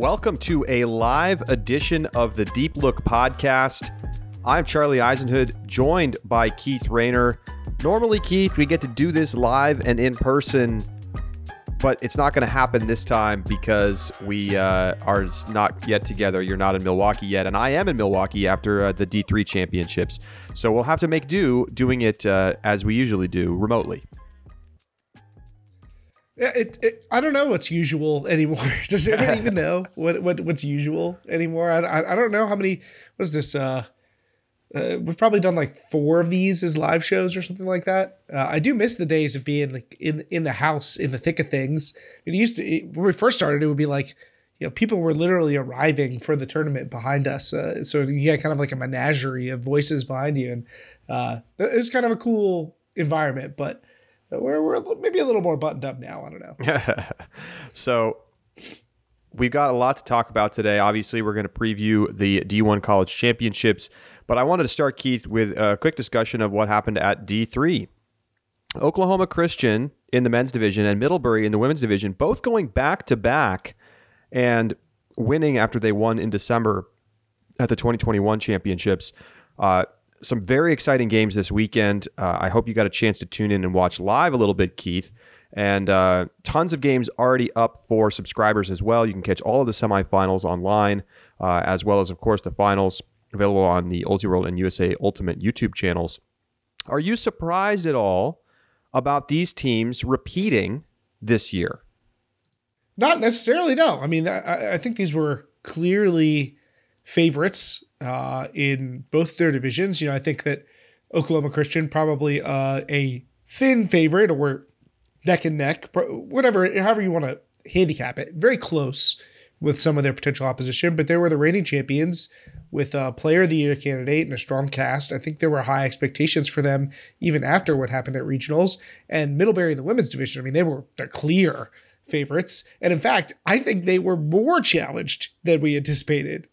Welcome to a live edition of the Deep Look podcast. I'm Charlie Eisenhood, joined by Keith Raynor. Normally, Keith, we get to do this live and in person, but it's not going to happen this time because we uh, are not yet together. You're not in Milwaukee yet, and I am in Milwaukee after uh, the D3 championships. So we'll have to make do doing it uh, as we usually do remotely. It, it, I don't know what's usual anymore. Does anyone even know what, what what's usual anymore? I, I, I don't know how many. What is this? Uh, uh, we've probably done like four of these as live shows or something like that. Uh, I do miss the days of being like in in the house in the thick of things. It used to it, when we first started, it would be like you know people were literally arriving for the tournament behind us. Uh, so you had kind of like a menagerie of voices behind you, and uh, it was kind of a cool environment, but we're, we're maybe a little more buttoned up now. I don't know. so we've got a lot to talk about today. Obviously, we're going to preview the D1 College Championships, but I wanted to start, Keith, with a quick discussion of what happened at D3. Oklahoma Christian in the men's division and Middlebury in the women's division, both going back to back and winning after they won in December at the 2021 championships. Uh, some very exciting games this weekend. Uh, I hope you got a chance to tune in and watch live a little bit, Keith. And uh, tons of games already up for subscribers as well. You can catch all of the semifinals online, uh, as well as, of course, the finals available on the Ultiworld and USA Ultimate YouTube channels. Are you surprised at all about these teams repeating this year? Not necessarily, no. I mean, I, I think these were clearly favorites uh, in both their divisions. You know, I think that Oklahoma Christian probably uh, a thin favorite or neck and neck, whatever, however you want to handicap it. Very close with some of their potential opposition, but they were the reigning champions with a player of the year candidate and a strong cast. I think there were high expectations for them even after what happened at regionals. And Middlebury in the women's division, I mean, they were the clear favorites. And in fact, I think they were more challenged than we anticipated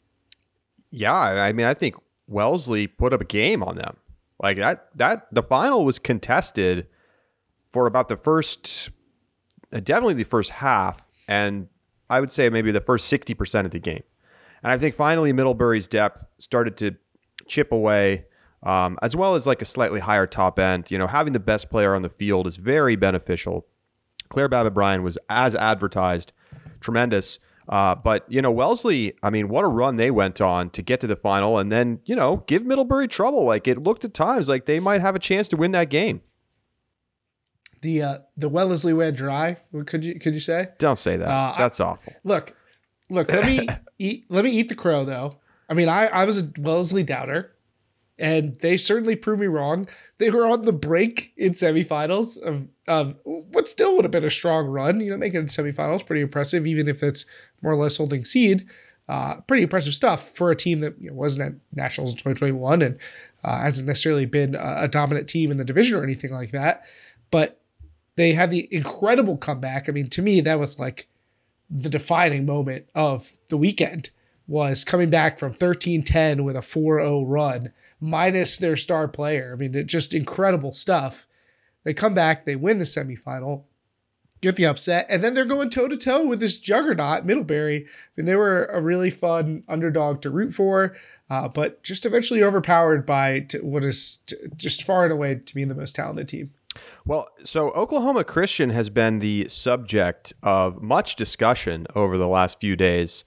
yeah, I mean, I think Wellesley put up a game on them. Like that, that the final was contested for about the first, uh, definitely the first half, and I would say maybe the first sixty percent of the game. And I think finally Middlebury's depth started to chip away, um, as well as like a slightly higher top end. You know, having the best player on the field is very beneficial. Claire Babbitt Bryan was as advertised, tremendous. Uh, but you know, Wellesley, I mean, what a run they went on to get to the final, and then you know, give Middlebury trouble. Like it looked at times like they might have a chance to win that game. The uh, the Wellesley went dry. Could you could you say? Don't say that. Uh, That's I, awful. Look, look. Let me eat. Let me eat the crow though. I mean, I I was a Wellesley doubter and they certainly proved me wrong. They were on the brink in semifinals of of what still would have been a strong run. You know, making it semifinals pretty impressive, even if it's more or less holding seed. Uh, pretty impressive stuff for a team that you know, wasn't at nationals in 2021 and uh, hasn't necessarily been a, a dominant team in the division or anything like that. But they had the incredible comeback. I mean, to me, that was like the defining moment of the weekend was coming back from 13-10 with a 4-0 run minus their star player. I mean, just incredible stuff. They come back, they win the semifinal, get the upset, and then they're going toe to toe with this juggernaut, Middlebury. I mean, they were a really fun underdog to root for, uh, but just eventually overpowered by t- what is t- just far and away to me the most talented team. Well, so Oklahoma Christian has been the subject of much discussion over the last few days,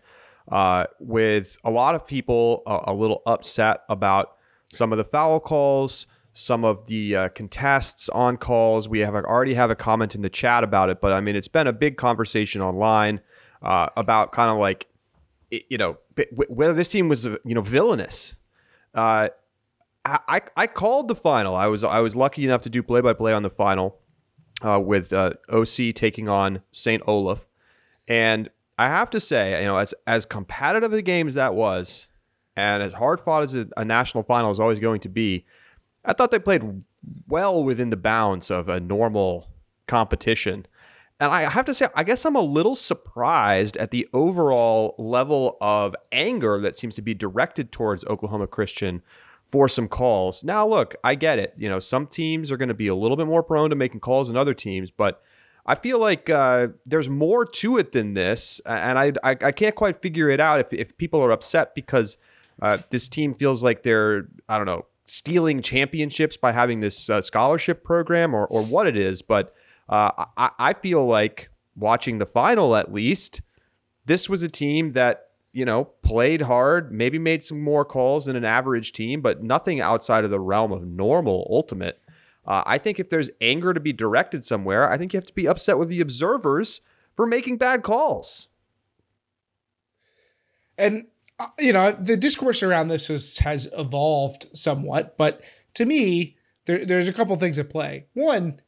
uh, with a lot of people a, a little upset about some of the foul calls, some of the uh, contests on calls. We have already have a comment in the chat about it, but I mean, it's been a big conversation online uh, about kind of like, you know, whether this team was, you know, villainous. Uh, I, I called the final. I was I was lucky enough to do play by play on the final uh, with uh, OC taking on St. Olaf, and I have to say, you know, as as competitive a game as that was, and as hard fought as a, national final is always going to be, I thought they played well within the bounds of a normal competition. And I have to say, I guess I'm a little surprised at the overall level of anger that seems to be directed towards Oklahoma Christian for some calls. Now, look, I get it. You know, some teams are going to be a little bit more prone to making calls than other teams, but I feel like uh, there's more to it than this, and I, I, I can't quite figure it out if if people are upset because uh, this team feels like they're I don't know stealing championships by having this uh, scholarship program or or what it is, but uh, I, I feel like watching the final at least, this was a team that you know, played hard, maybe made some more calls than an average team, but nothing outside of the realm of normal ultimate. Uh, I think if there's anger to be directed somewhere, I think you have to be upset with the observers for making bad calls. And, Uh, you know, the discourse around this has, has evolved somewhat, but to me, there, there's a couple things at play. One,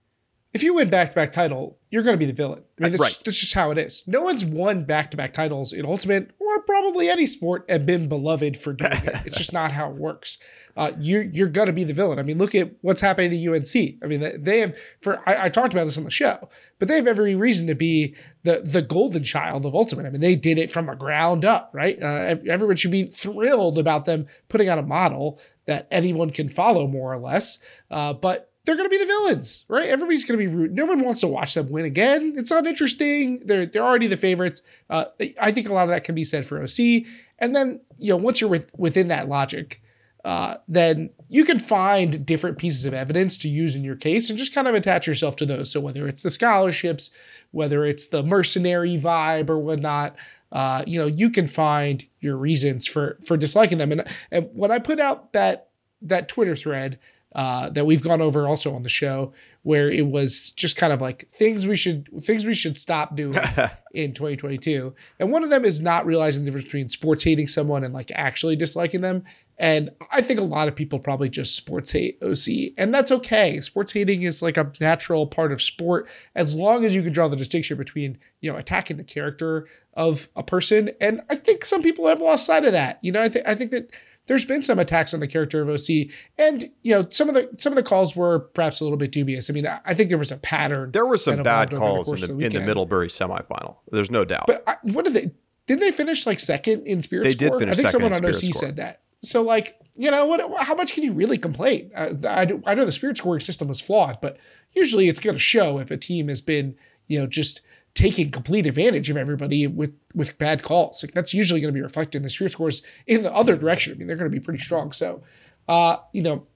if you win back to back title, you're going to be the villain. I mean, that's, right. that's just how it is. No one's won back to back titles in Ultimate or probably any sport and been beloved for doing it. It's just not how it works. Uh, you're you're going to be the villain. I mean, look at what's happening to UNC. I mean, they have for I, I, talked about this on the show, but they have every reason to be the the golden child of Ultimate. I mean, they did it from the ground up, right? Uh, everyone should be thrilled about them putting out a model that anyone can follow more or less. Uh, but they're going to be the villains, right? Everybody's going to be rude. No one wants to watch them win again. It's not interesting. They're they're already the favorites. Uh, I think a lot of that can be said for OC. And then you know once you're with, within that logic, uh, then you can find different pieces of evidence to use in your case and just kind of attach yourself to those. So whether it's the scholarships, whether it's the mercenary vibe or whatnot, uh, you know you can find your reasons for for disliking them. And and when I put out that that Twitter thread uh, that we've gone over also on the show, where it was just kind of like things we should things we should stop doing in 2022. And one of them is not realizing the difference between sports hating someone and like actually disliking them. And I think a lot of people probably just sports hate OC, and that's okay. Sports hating is like a natural part of sport as long as you can draw the distinction between you know attacking the character of a person. And I think some people have lost sight of that. You know, I think I think that there's been some attacks on the character of OC, and you know some of the some of the calls were perhaps a little bit dubious. I mean, I think there was a pattern. There were some bad calls the in, the, in the Middlebury semifinal. There's no doubt. But I, what did they? Didn't they finish like second in spirit they score? did finish I think someone on OC score. said that. So like you know what? How much can you really complain? Uh, I, I know the spirit scoring system was flawed, but usually it's going to show if a team has been you know just taking complete advantage of everybody with with bad calls. Like that's usually going to be reflected in the spirit scores in the other direction. I mean, they're going to be pretty strong. So, uh, you know,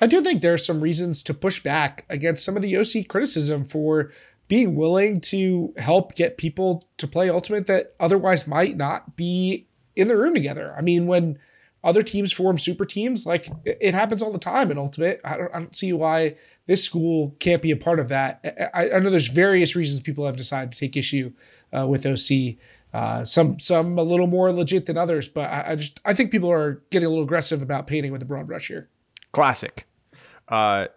I do think there are some reasons to push back against some of the OC criticism for being willing to help get people to play Ultimate that otherwise might not be in the room together. I mean, when other teams form super teams, like it happens all the time in Ultimate. I don't, I don't see why this school can't be a part of that. I, I know there's various reasons people have decided to take issue uh, with OC. Uh, some some a little more legit than others, but I, I, just I think people are getting a little aggressive about painting with a broad brush here. Classic. Uh,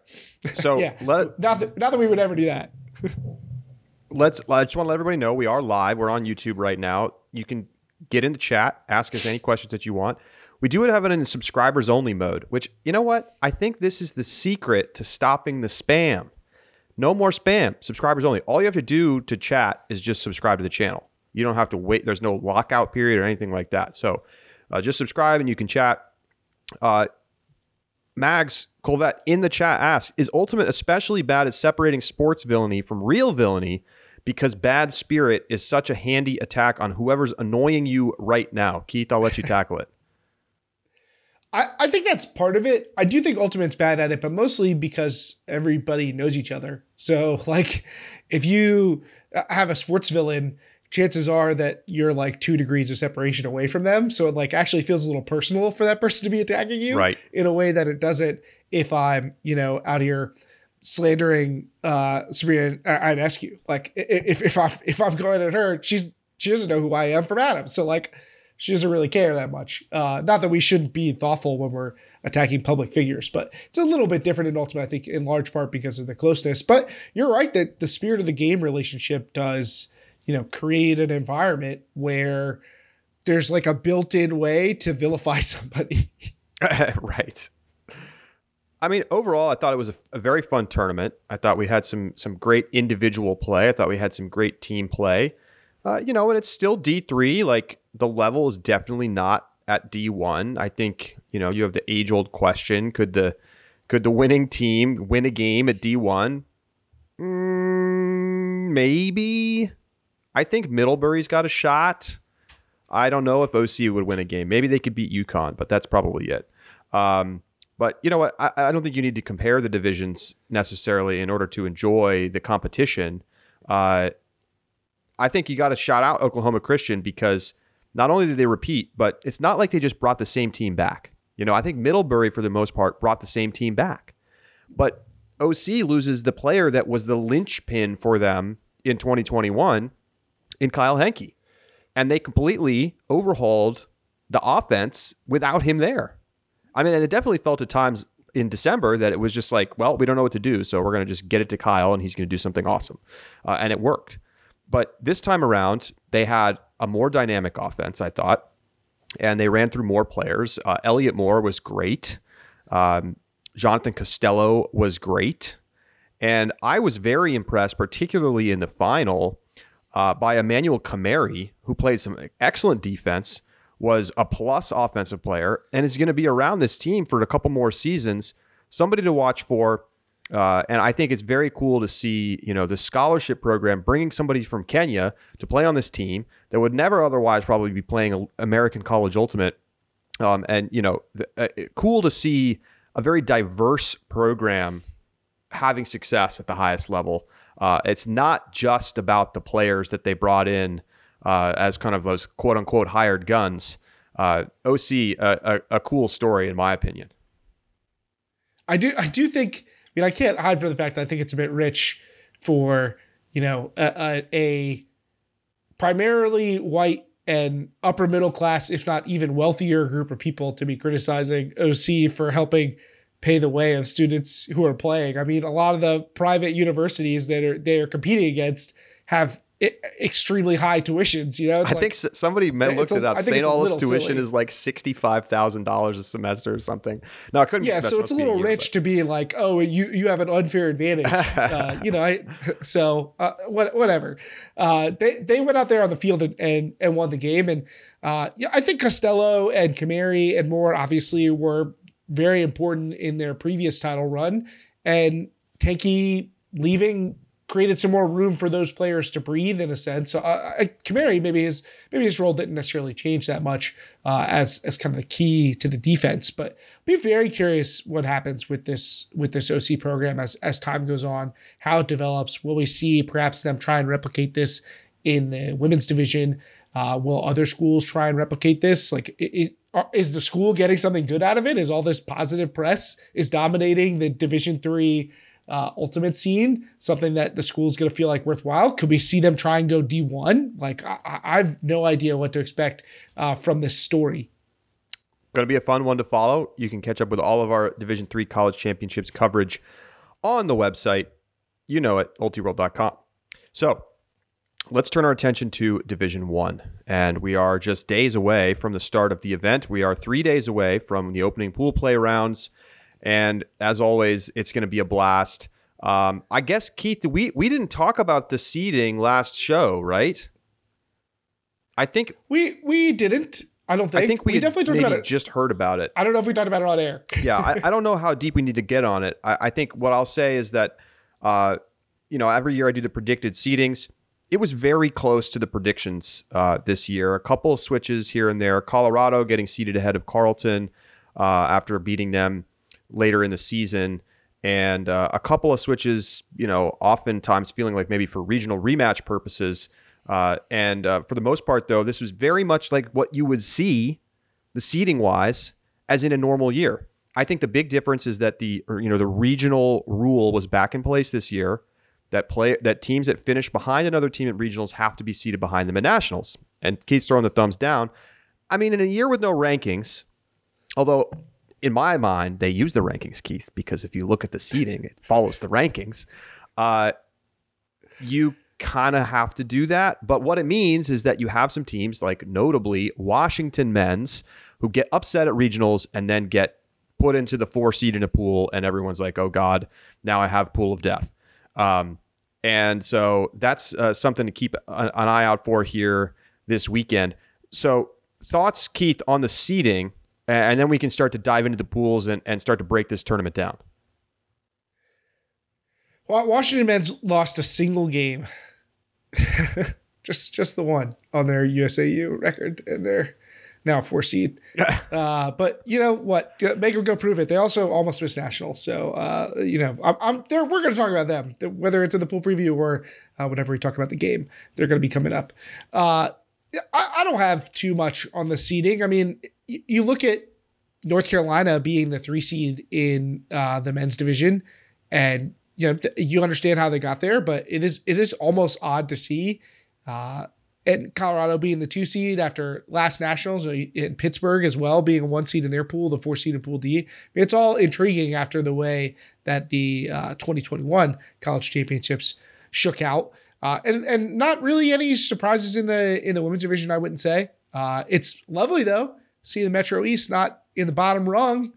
so yeah, let, not that not that we would ever do that. let's. I just want to let everybody know we are live. We're on YouTube right now. You can get in the chat, ask us any questions that you want. We do have it in subscribers only mode, which, you know what? I think this is the secret to stopping the spam. No more spam, subscribers only. All you have to do to chat is just subscribe to the channel. You don't have to wait. There's no lockout period or anything like that. So uh, just subscribe and you can chat. Uh, Mags Colvette in the chat asks Is Ultimate especially bad at separating sports villainy from real villainy because bad spirit is such a handy attack on whoever's annoying you right now? Keith, I'll let you tackle it. I, I think that's part of it. I do think Ultimate's bad at it, but mostly because everybody knows each other. So, like, if you have a sports villain, chances are that you're like two degrees of separation away from them. So it like actually feels a little personal for that person to be attacking you, right? In a way that it doesn't if I'm, you know, out here slandering uh Sabrina Ionescu. Like if if I'm if I'm going at her, she's she doesn't know who I am from Adam. So like she doesn't really care that much. Uh, not that we shouldn't be thoughtful when we're attacking public figures, but it's a little bit different in Ultimate, I think, in large part because of the closeness. But you're right that the spirit of the game relationship does, you know, create an environment where there's like a built-in way to vilify somebody. right. I mean, overall, I thought it was a, a, very fun tournament. I thought we had some some great individual play. I thought we had some great team play. Uh, you know, and it's still D three. Like the level is definitely not at D1. I think, you know, you have the age old question could the could the winning team win a game at D1? Mm, maybe. I think Middlebury's got a shot. I don't know if OC would win a game. Maybe they could beat UConn, but that's probably it. Um, but you know what? I, I, don't think you need to compare the divisions necessarily in order to enjoy the competition. Uh, I think you got to shout out Oklahoma Christian because not only did they repeat, but it's not like they just brought the same team back. You know, I think Middlebury, for the most part, brought the same team back. But OC loses the player that was the linchpin for them in 2021 in Kyle Henke. And they completely overhauled the offense without him there. I mean, and it definitely felt at times in December that it was just like, well, we don't know what to do, so we're going to just get it to Kyle and he's going to do something awesome. Uh, and it worked. But this time around, they had a more dynamic offense, I thought, and they ran through more players. Uh, Elliot Moore was great. Um, Jonathan Costello was great. And I was very impressed, particularly in the final, uh, by Emmanuel Kamari, who played some excellent defense, was a plus offensive player, and is going to be around this team for a couple more seasons. Somebody to watch for. Uh, and I think it's very cool to see, you know, the scholarship program bringing somebody from Kenya to play on this team that would never otherwise probably be playing American College Ultimate. Um, and you know, the, uh, cool to see a very diverse program having success at the highest level. Uh, it's not just about the players that they brought in uh, as kind of those quote unquote hired guns. Uh, OC, a, a, a, cool story in my opinion. I do, I do think. I mean, I can't hide from the fact that I think it's a bit rich for you know a, a primarily white and upper middle class, if not even wealthier group of people to be criticizing OC for helping pay the way of students who are playing. I mean, a lot of the private universities that are they are competing against have extremely high tuitions. You know, I like, think somebody looked it up. St. Olaf's tuition silly. is like sixty five thousand dollars a semester or something. No, I couldn't. Yeah, so it's a little rich to be like, oh, you you have an unfair advantage. uh, you know, I, so uh, what, whatever. Uh, they they went out there on the field and and, and won the game, and uh, yeah, I think Costello and Kamari and Moore obviously were very important in their previous title run, and Henke leaving created some more room for those players to breathe in a sense. So uh, Kamari maybe his maybe his role didn't necessarily change that much uh, as as kind of the key to the defense. But be very curious what happens with this with this OC program as as time goes on, how it develops. Will we see perhaps them try and replicate this in the women's division? Uh, will other schools try and replicate this? Like, is the school getting something good out of it? Is all this positive press is dominating the Division three uh, ultimate scene something that the school's going to feel like worthwhile? Could we see them try and go D1? Like, I, I have no idea what to expect uh, from this story. Going to be a fun one to follow. You can catch up with all of our Division three college championships coverage on the website. You know it, ultiworld.com. So let's turn our attention to Division One, and we are just days away from the start of the event. We are three days away from the opening pool play rounds and as always, it's going to be a blast. Um, I guess Keith, we we didn't talk about the seeding last show, right? I think we we didn't. I don't think. I think we, we definitely talked about it. Just heard about it. I don't know if we talked about it on air. yeah, I, I, don't know how deep we need to get on it. I, I think what I'll say is that, uh, you know, every year I do the predicted seedings. It was very close to the predictions uh, this year. A couple of switches here and there. Colorado getting seated ahead of Carleton uh, after beating them later in the season and uh, a couple of switches, you know, oftentimes feeling like maybe for regional rematch purposes. Uh, and uh, for the most part, though, this was very much like what you would see the seating wise as in a normal year. I think the big difference is that the you know the regional rule was back in place this year that play that teams that finish behind another team at regionals have to be seated behind them at nationals. And Keith's throwing the thumbs down. I mean, in a year with no rankings, although in my mind, they use the rankings, Keith, because if you look at the seeding, it follows the rankings. Uh, you kind of have to do that. But what it means is that you have some teams, like notably Washington men's, who get upset at regionals and then get put into the four seed in a pool, and everyone's like, oh God, now I have pool of death. Um, and so that's uh, something to keep an, an eye out for here this weekend. So, thoughts, Keith, on the seeding and then we can start to dive into the pools and, and start to break this tournament down. Washington men's lost a single game just just the one on their USAU record, and they're now four seed. uh, but you know what? Make them go prove it. They also almost missed national, so uh, you know I'm, I'm there. We're going to talk about them, whether it's in the pool preview or uh, whenever we talk about the game. They're going to be coming up. Uh, I, I, don't have too much on the seeding. I mean, you look at North Carolina being the three seed in uh, the men's division, and you know you understand how they got there, but it is it is almost odd to see. Uh, and Colorado being the two seed after last nationals, in Pittsburgh as well being a one seed in their pool, the four seed in Pool D. It's all intriguing after the way that the uh, 2021 college championships shook out, uh, and and not really any surprises in the in the women's division. I wouldn't say. Uh, it's lovely though, see the Metro East not in the bottom rung,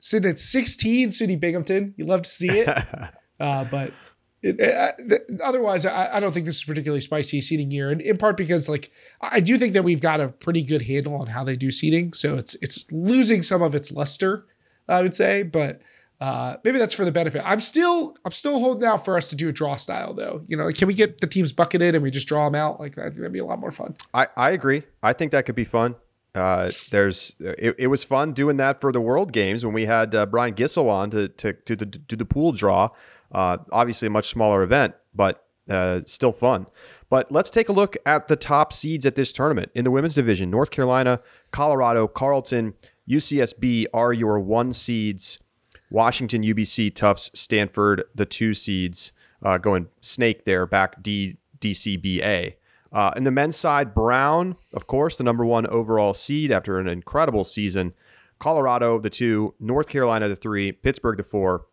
sitting at 16. SUNY Binghamton, you love to see it, uh, but it, it, otherwise, I, I, don't think this is particularly spicy seating year, and in part because like I do think that we've got a pretty good handle on how they do seating, so it's it's losing some of its luster, I would say, but uh, maybe that's for the benefit. I'm still I'm still holding out for us to do a draw style though. You know, like, can we get the teams bucketed and we just draw them out? Like I think that'd be a lot more fun. I I agree. I think that could be fun. Uh, there's it, it was fun doing that for the World Games when we had uh, Brian Gissel on to to to the to the pool draw. Uh, obviously, a much smaller event, but uh, still fun. But let's take a look at the top seeds at this tournament. In the women's division, North Carolina, Colorado, Carleton, UCSB are your one seeds. Washington, UBC, Tufts, Stanford, the two seeds, uh, going snake there, back D, DCBA. Uh, in the men's side, Brown, of course, the number one overall seed after an incredible season. Colorado, the two, North Carolina, the three, Pittsburgh, the four,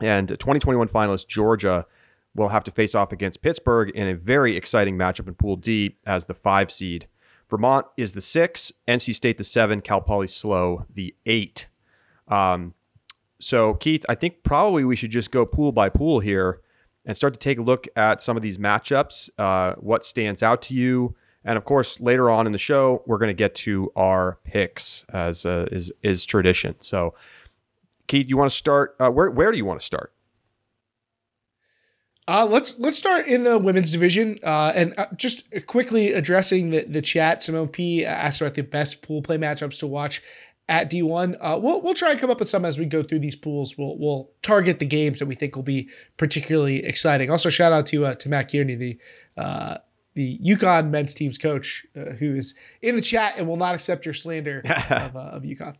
and 2021 finalist Georgia will have to face off against Pittsburgh in a very exciting matchup in Pool D as the five seed. Vermont is the six, NC State the seven, Cal Poly SLO the eight. Um, so Keith, I think probably we should just go pool by pool here and start to take a look at some of these matchups. Uh, what stands out to you? And of course, later on in the show, we're going to get to our picks as uh, is is tradition. So Keith, you want to start? Uh, where where do you want to start? Uh, let's let's start in the women's division uh, and uh, just quickly addressing the the chat. Simone P asked about the best pool play matchups to watch at D1. Uh, we'll we'll try and come up with some as we go through these pools. We'll we'll target the games that we think will be particularly exciting. Also, shout out to uh, to Matt Kearney, the uh, the UConn men's team's coach, uh, who is in the chat and will not accept your slander of, uh, of UConn.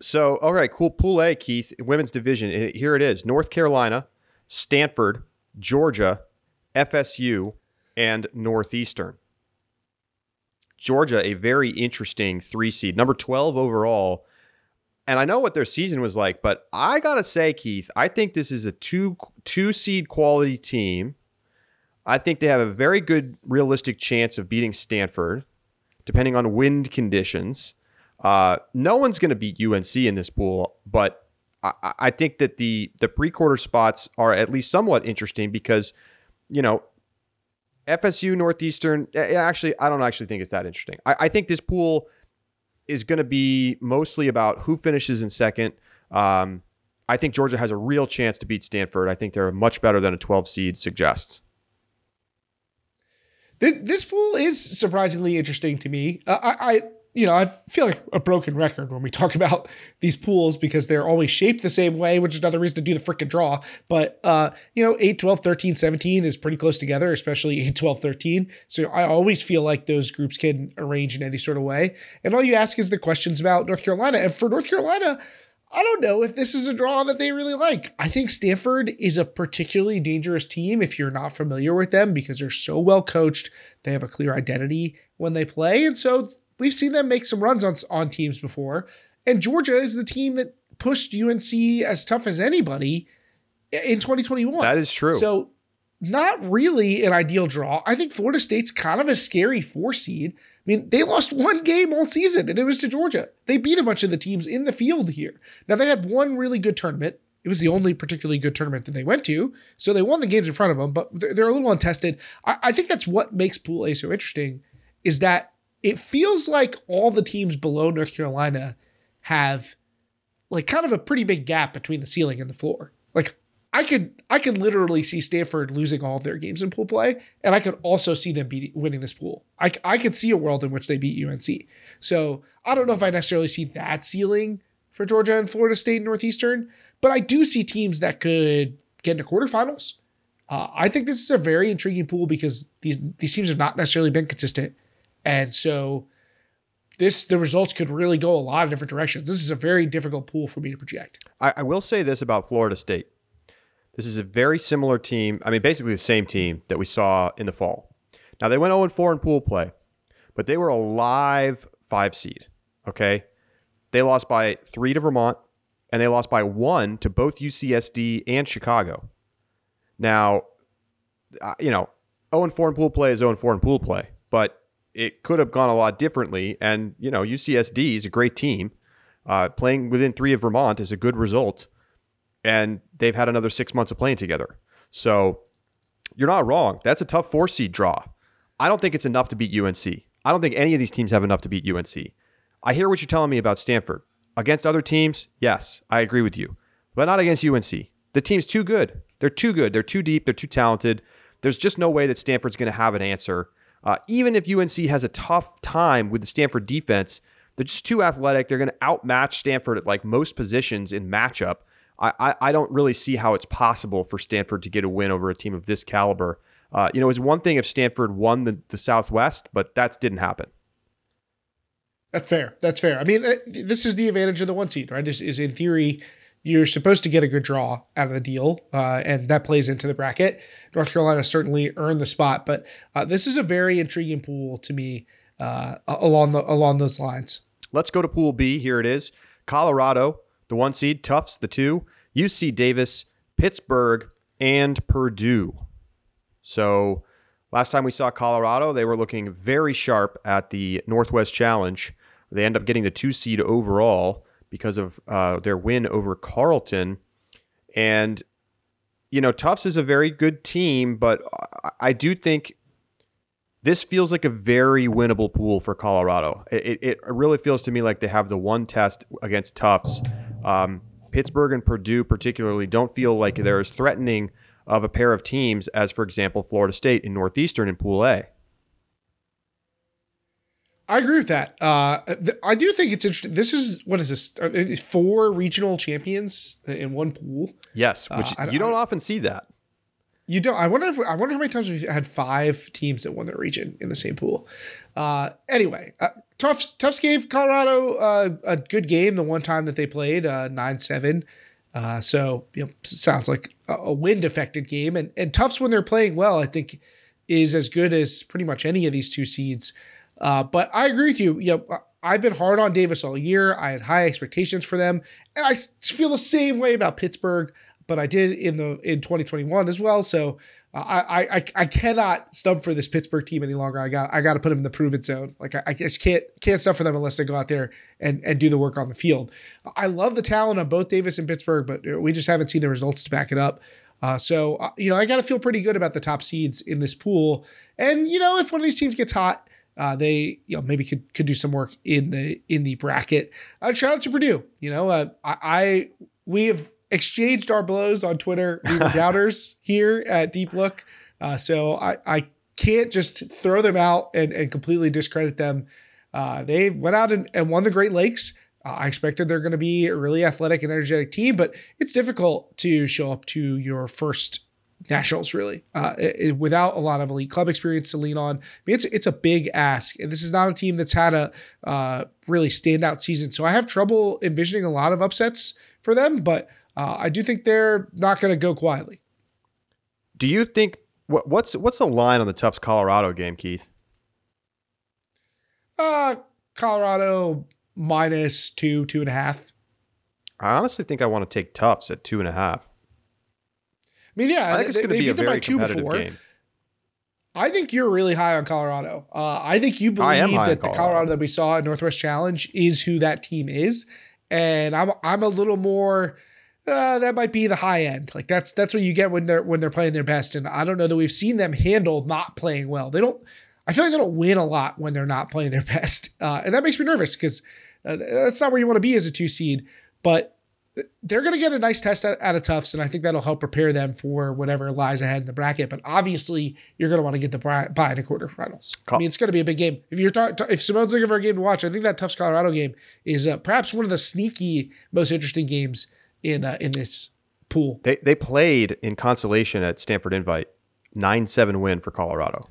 So, all right, cool. Pool A, Keith, women's division. Here it is North Carolina, Stanford, Georgia, FSU, and Northeastern. Georgia, a very interesting three seed, number 12 overall. And I know what their season was like, but I got to say, Keith, I think this is a two, two seed quality team. I think they have a very good realistic chance of beating Stanford, depending on wind conditions. Uh, no one's going to beat UNC in this pool, but I, I think that the the pre quarter spots are at least somewhat interesting because, you know, FSU Northeastern. Actually, I don't actually think it's that interesting. I, I think this pool is going to be mostly about who finishes in second. Um, I think Georgia has a real chance to beat Stanford. I think they're much better than a 12 seed suggests. This pool is surprisingly interesting to me. Uh, I you know, I feel like a broken record when we talk about these pools because they're always shaped the same way, which is another reason to do the freaking draw. But, uh, you know, 8, 12, 13, 17 is pretty close together, especially 8, 12, 13. So I always feel like those groups can arrange in any sort of way. And all you ask is the questions about North Carolina. And for North Carolina, I don't know if this is a draw that they really like. I think Stanford is a particularly dangerous team if you're not familiar with them because they're so well coached. They have a clear identity when they play. And so We've seen them make some runs on, on teams before. And Georgia is the team that pushed UNC as tough as anybody in 2021. That is true. So, not really an ideal draw. I think Florida State's kind of a scary four seed. I mean, they lost one game all season, and it was to Georgia. They beat a bunch of the teams in the field here. Now, they had one really good tournament. It was the only particularly good tournament that they went to. So they won the games in front of them, but they're, they're a little untested. I, I think that's what makes Pool A so interesting is that it feels like all the teams below North Carolina have like kind of a pretty big gap between the ceiling and the floor. Like I could I could literally see Stanford losing all of their games in pool play, and I could also see them beating, winning this pool. I, I could see a world in which they beat UNC. So I don't know if I necessarily see that ceiling for Georgia and Florida State and Northeastern, but I do see teams that could get into quarterfinals. Uh, I think this is a very intriguing pool because these these teams have not necessarily been consistent, and so this the results could really go a lot of different directions. This is a very difficult pool for me to project. I, I will say this about Florida State. This is a very similar team. I mean, basically the same team that we saw in the fall. Now they went 0 4 in pool play, but they were a live five seed. Okay, they lost by three to Vermont, and they lost by one to both UCSD and Chicago. Now, you know, 0 4 in pool play is 0 4 in pool play, but it could have gone a lot differently. And, you know, UCSD is a great team. Uh, playing within three of Vermont is a good result. And they've had another six months of playing together. So you're not wrong. That's a tough four seed draw. I don't think it's enough to beat UNC. I don't think any of these teams have enough to beat UNC. I hear what you're telling me about Stanford. Against other teams, yes, I agree with you, but not against UNC. The team's too good. They're too good. They're too deep. They're too talented. There's just no way that Stanford's going to have an answer. Uh, even if UNC has a tough time with the Stanford defense, they're just too athletic. They're going to outmatch Stanford at like most positions in matchup. I, I, I don't really see how it's possible for Stanford to get a win over a team of this caliber. Uh, you know, it's one thing if Stanford won the, the Southwest, but that didn't happen. That's fair. That's fair. I mean, uh, this is the advantage of the one seed, right? Is, is in theory you're supposed to get a good draw out of the deal, uh, and that plays into the bracket. North Carolina certainly earned the spot, but uh, this is a very intriguing pool to me uh, along the along those lines. Let's go to Pool B. Here it is: Colorado, the one seed, Tufts, the two, UC Davis, Pittsburgh, and Purdue. So last time we saw Colorado, they were looking very sharp at the Northwest Challenge. They end up getting the two seed overall because of uh, their win over Carleton. And, you know, Tufts is a very good team, but I do think this feels like a very winnable pool for Colorado. It, it really feels to me like they have the one test against Tufts. Um, Pittsburgh and Purdue, particularly, don't feel like they're as threatening of a pair of teams as, for example, Florida State in Northeastern in Pool A. I agree with that. Uh, th- I do think it's interesting. This is what is this? Four regional champions in one pool. Yes, which uh, you don't often see that. You don't. I wonder if I wonder how many times we've had five teams that won their region in the same pool. Uh, anyway, uh, Tufts Tufts gave Colorado uh, a good game the one time that they played uh, nine seven. Uh, so you know, sounds like a, a wind affected game. And and Tufts when they're playing well, I think is as good as pretty much any of these two seeds. Uh, but I agree with you. You know, I've been hard on Davis all year. I had high expectations for them, and I feel the same way about Pittsburgh. But I did in the in 2021 as well. So uh, I I I cannot stump for this Pittsburgh team any longer. I got I got to put them in the prove it zone. Like I, I just can't can't stump for them unless they go out there and and do the work on the field. I love the talent of both Davis and Pittsburgh, but we just haven't seen the results to back it up. Uh, so uh, you know I got to feel pretty good about the top seeds in this pool. And you know if one of these teams gets hot uh, they you know maybe could could do some work in the in the bracket. Uh, shout out to Purdue. You know, uh, I, I we have exchanged our blows on Twitter. We were doubters here at Deep Look, uh, so I I can't just throw them out and, and completely discredit them. Uh, they went out and, and won the Great Lakes. Uh, I expected they're going to be a really athletic and energetic team, but it's difficult to show up to your first nationals really uh, it, without a lot of elite club experience to lean on. I mean, it's it's a big ask, and this is not a team that's had a uh, really standout season. So I have trouble envisioning a lot of upsets for them, but uh, I do think they're not going to go quietly. Do you think what, what's what's the line on the Tufts Colorado game, Keith? Uh Colorado minus two, two and a half. I honestly think I want to take Tufts at two and a half mean, yeah, I think it's going to be a very competitive game. I think you're really high on Colorado. Uh, I think you believe that the Colorado that we saw at Northwest Challenge is who that team is, and I'm I'm a little more. Uh, that might be the high end. Like that's that's what you get when they're when they're playing their best. And I don't know that we've seen them handle not playing well. They don't. I feel like they don't win a lot when they're not playing their best, uh, and that makes me nervous because uh, that's not where you want to be as a two seed. But they're going to get a nice test out, of Tufts, and I think that'll help prepare them for whatever lies ahead in the bracket. But obviously, you're going to want to get the bye in the quarterfinals. I mean, it's going to be a big game. If you're talking, if Simone's looking for a game to watch, I think that Tufts Colorado game is uh, perhaps one of the sneaky, most interesting games in uh, in this pool. They they played in consolation at Stanford Invite, nine seven win for Colorado.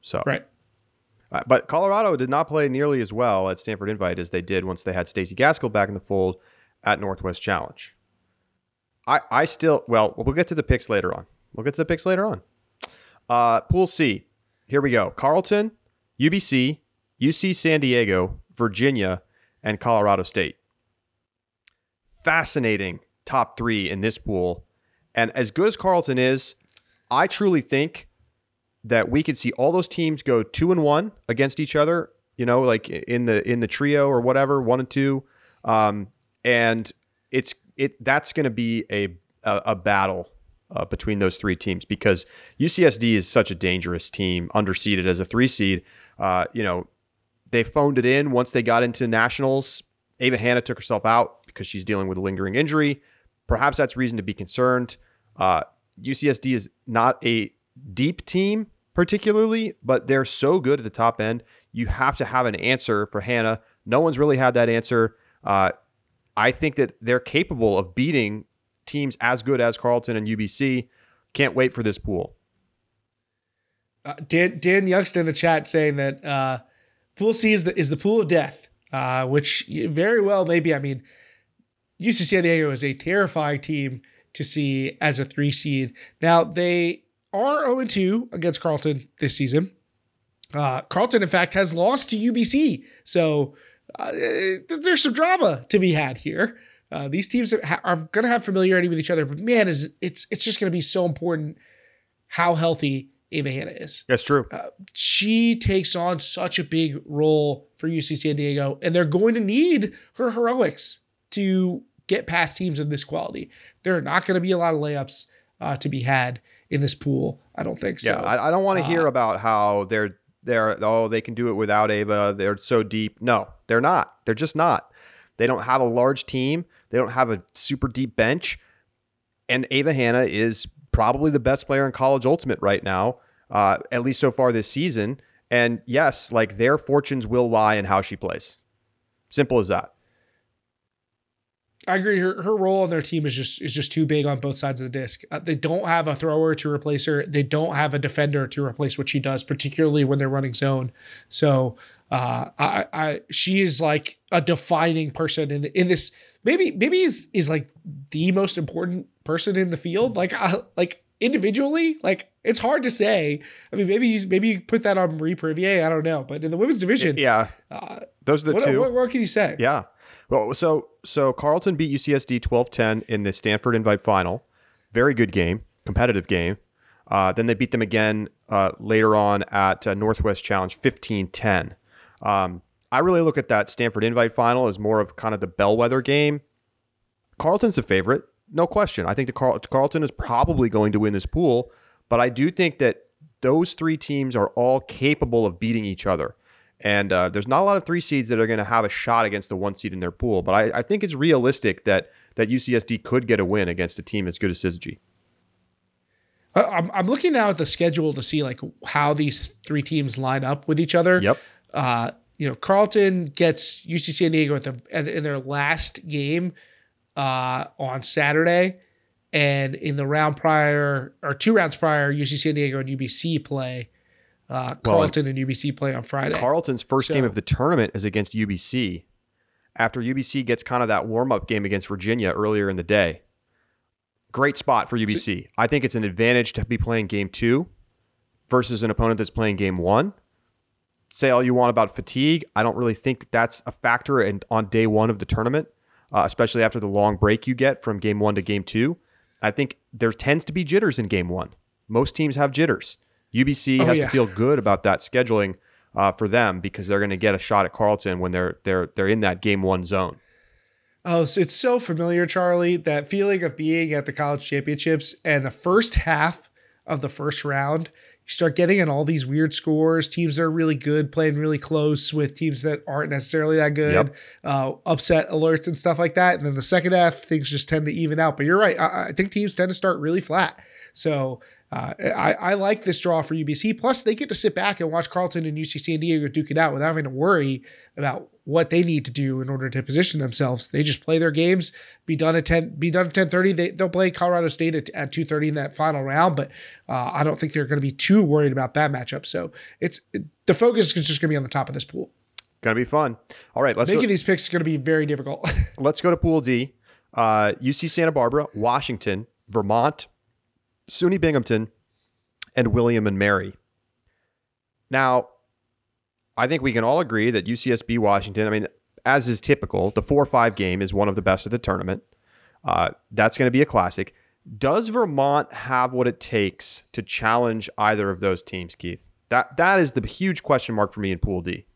So right. Uh, but Colorado did not play nearly as well at Stanford Invite as they did once they had Stacey Gaskell back in the fold at Northwest Challenge. I, I still, well, we'll get to the picks later on. We'll get to the picks later on. Uh, pool C. Here we go. Carleton, UBC, UC San Diego, Virginia, and Colorado State. Fascinating top three in this pool. And as good as Carleton is, I truly think that we could see all those teams go two and one against each other. You know, like in the in the trio or whatever, one and two. Um, and it's it that's going to be a a, a battle uh, between those three teams because UCSD is such a dangerous team, underseeded as a three seed. Uh, you know, they phoned it in once they got into nationals. Ava Hanna took herself out because she's dealing with a lingering injury. Perhaps that's reason to be concerned. Uh, UCSD is not a deep team particularly, but they're so good at the top end. You have to have an answer for Hanna. No one's really had that answer. I think that they're capable of beating teams as good as Carleton and UBC. Can't wait for this pool. Uh, Dan, Dan Youngster in the chat saying that uh, Pool C is the is the pool of death, uh, which very well maybe. I mean, UC San Diego is a terrifying team to see as a three seed. Now they are 0 2 against Carleton this season. Uh, Carleton, in fact, has lost to UBC. So uh, there's some drama to be had here. Uh, these teams are going to have familiarity with each other, but man, is it's it's just going to be so important how healthy Ava Hanna is. That's true. Uh, she takes on such a big role for UC San Diego, and they're going to need her heroics to get past teams of this quality. There are not going to be a lot of layups uh, to be had in this pool. I don't think so. Yeah, I, I don't want to hear uh, about how they're they're oh they can do it without Ava. They're so deep. No, they're not. They're just not. They don't have a large team. They don't have a super deep bench. And Ava Hanna is probably the best player in college ultimate right now, uh, at least so far this season. And yes, like their fortunes will lie in how she plays. Simple as that. I agree. Her, her role on their team is just is just too big on both sides of the disc. Uh, they don't have a thrower to replace her. They don't have a defender to replace what she does, particularly when they're running zone. So uh, I, I she is like a defining person in in this. Maybe maybe is is like the most important person in the field. Like uh, like individually, like it's hard to say. I mean, maybe you maybe you put that on Marie Perivier. I don't know, but in the women's division, yeah, uh, those are the what, two. What, what, can you say? Yeah, well, so so Carleton beat UCSD 12-10 in the Stanford Invite Final. Very good game, competitive game. Uh, then they beat them again uh, later on at uh, Northwest Challenge 15-10. Um, I really look at that Stanford Invite Final as more of kind of the bellwether game. Carleton's the favorite, no question. I think the Carl- Carleton is probably going to win this pool, but I do think that those three teams are all capable of beating each other. And uh, there's not a lot of three seeds that are going to have a shot against the one seed in their pool. But I, I, think it's realistic that that UCSD could get a win against a team as good as Syzygy. I'm, I'm looking now at the schedule to see like how these three teams line up with each other. Yep. Uh, you know, Carleton gets UC San Diego at the in their last game uh, on Saturday, and in the round prior or two rounds prior, UC San Diego and UBC play. Uh, Carleton well, and UBC play on Friday. Carleton's first so, game of the tournament is against UBC after UBC gets kind of that warm up game against Virginia earlier in the day. Great spot for UBC. So, I think it's an advantage to be playing game two versus an opponent that's playing game one. Say all you want about fatigue. I don't really think that's a factor in, on day one of the tournament, uh, especially after the long break you get from game one to game two. I think there tends to be jitters in game one. Most teams have jitters. UBC oh, has yeah. to feel good about that scheduling uh, for them because they're going to get a shot at Carleton when they're they're they're in that game one zone. Oh, it's so familiar, Charlie. That feeling of being at the college championships and the first half of the first round you start getting in all these weird scores, teams that are really good playing really close with teams that aren't necessarily that good, yep. uh, upset alerts and stuff like that. And then the second half, things just tend to even out. But you're right. I, I think teams tend to start really flat. So uh, I, I, like this draw for UBC. Plus, they get to sit back and watch Carleton and UC San Diego duke it out without having to worry about what they need to do in order to position themselves. They just play their games, be done at ten, be done at ten thirty. They they'll play Colorado State at, at two thirty in that final round, but uh, I don't think they're going to be too worried about that matchup. So it's it, the focus is just going to be on the top of this pool. Going to be fun. All right, let's making go. these picks is going to be very difficult. let's go to Pool D. Uh, UC Santa Barbara, Washington, Vermont, SUNY Binghamton, and William and Mary. Now, I think we can all agree that UCSB Washington, I mean, as is typical, the 4 5 game is one of the best of the tournament. Uh, that's going to be a classic. Does Vermont have what it takes to challenge either of those teams, Keith? That That is the huge question mark for me in Pool D.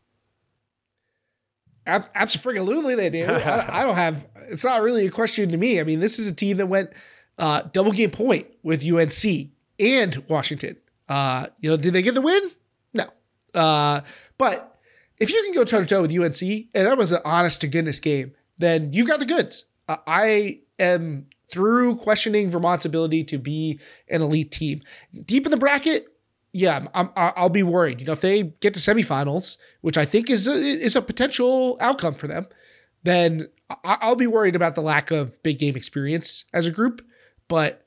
Absolutely, they do. I, I don't have. It's not really a question to me. I mean, this is a team that went uh, double game point with UNC and Washington. Uh, you know, did they get the win? No. Uh, but if you can go toe to toe with UNC, and that was an honest to goodness game, then you've got the goods. Uh, I am through questioning Vermont's ability to be an elite team. Deep in the bracket, yeah, i will be worried. You know, if they get to semifinals, which I think is a, is a potential outcome for them, then I'll be worried about the lack of big game experience as a group. But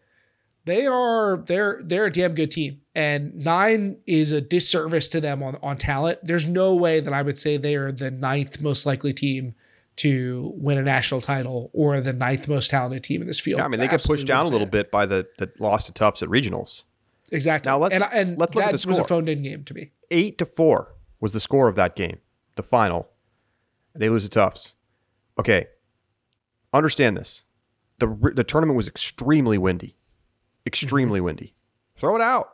they are they're they're a damn good team. And nine is a disservice to them on, on talent. There's no way that i would say they are the ninth most likely team to win a national title or the ninth most talented team in this field. Yeah, i mean they get pushed down a little bit by the the loss to tufts at regionals. Exactly. Now let's and, and let's look at the score. was a phoned in game to me. Eight to four was the score of that game the final. They lose to tufts. Okay understand this the the tournament was extremely windy extremely mm-hmm. windy. Throw it out.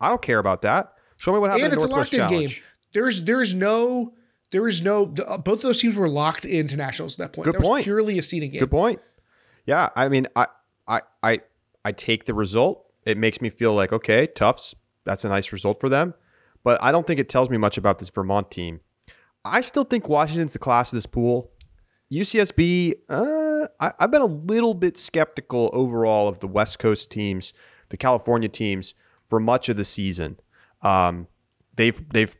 I don't care about that. Show me what happened. And it's Northwest a locked in game. There's there's no there is no uh, both those teams were locked into nationals at that point. Good that point. purely a seeding game. Good point. Yeah, I mean, I I I I take the result. It makes me feel like okay, Tufts. That's a nice result for them, but I don't think it tells me much about this Vermont team. I still think Washington's the class of this pool. UCSB, uh, I, have been a little bit skeptical overall of the West Coast teams, the California teams, for much of the season. Um, they've they've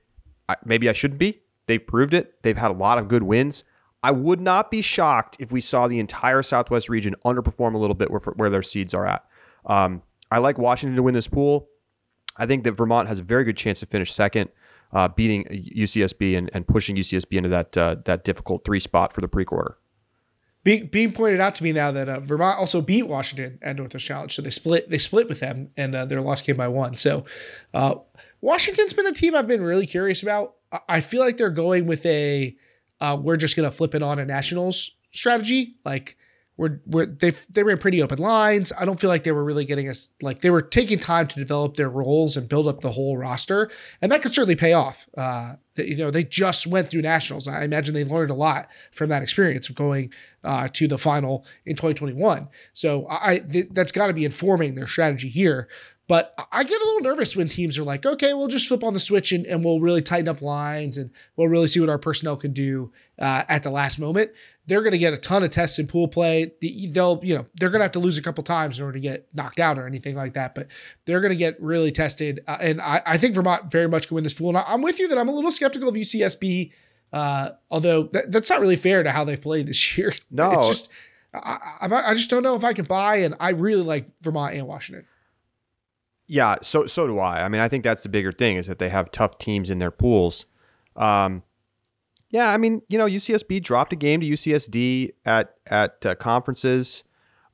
maybe I shouldn't be. They've proved it. They've had a lot of good wins. I would not be shocked if we saw the entire Southwest region underperform a little bit where, where their seeds are at. Um, I like Washington to win this pool. I think that Vermont has a very good chance to finish second uh, beating UCSB and, and pushing UCSB into that uh, that difficult three spot for the pre-quarter. Being, being pointed out to me now that uh, Vermont also beat Washington at Northwest Challenge, so they split they split with them, and uh, their loss came by one. So uh, Washington's been a team I've been really curious about. I feel like they're going with a uh, we're just gonna flip it on a nationals strategy, like were were they they ran pretty open lines. I don't feel like they were really getting us like they were taking time to develop their roles and build up the whole roster, and that could certainly pay off. Uh, you know, they just went through nationals. I imagine they learned a lot from that experience of going uh, to the final in 2021. So I th- that's got to be informing their strategy here. But I get a little nervous when teams are like, okay, we'll just flip on the switch and, and we'll really tighten up lines and we'll really see what our personnel can do uh, at the last moment. They're going to get a ton of tests in pool play. They'll, you know, they're going to have to lose a couple times in order to get knocked out or anything like that. But they're going to get really tested. Uh, and I, I, think Vermont very much can win this pool. And I, am with you that I'm a little skeptical of UCSB, uh, although th- that's not really fair to how they've played this year. No, it's just I, I, I just don't know if I can buy. And I really like Vermont and Washington. Yeah, so so do I. I mean, I think that's the bigger thing is that they have tough teams in their pools. Um, yeah, I mean, you know, UCSB dropped a game to UCSD at at uh, conferences.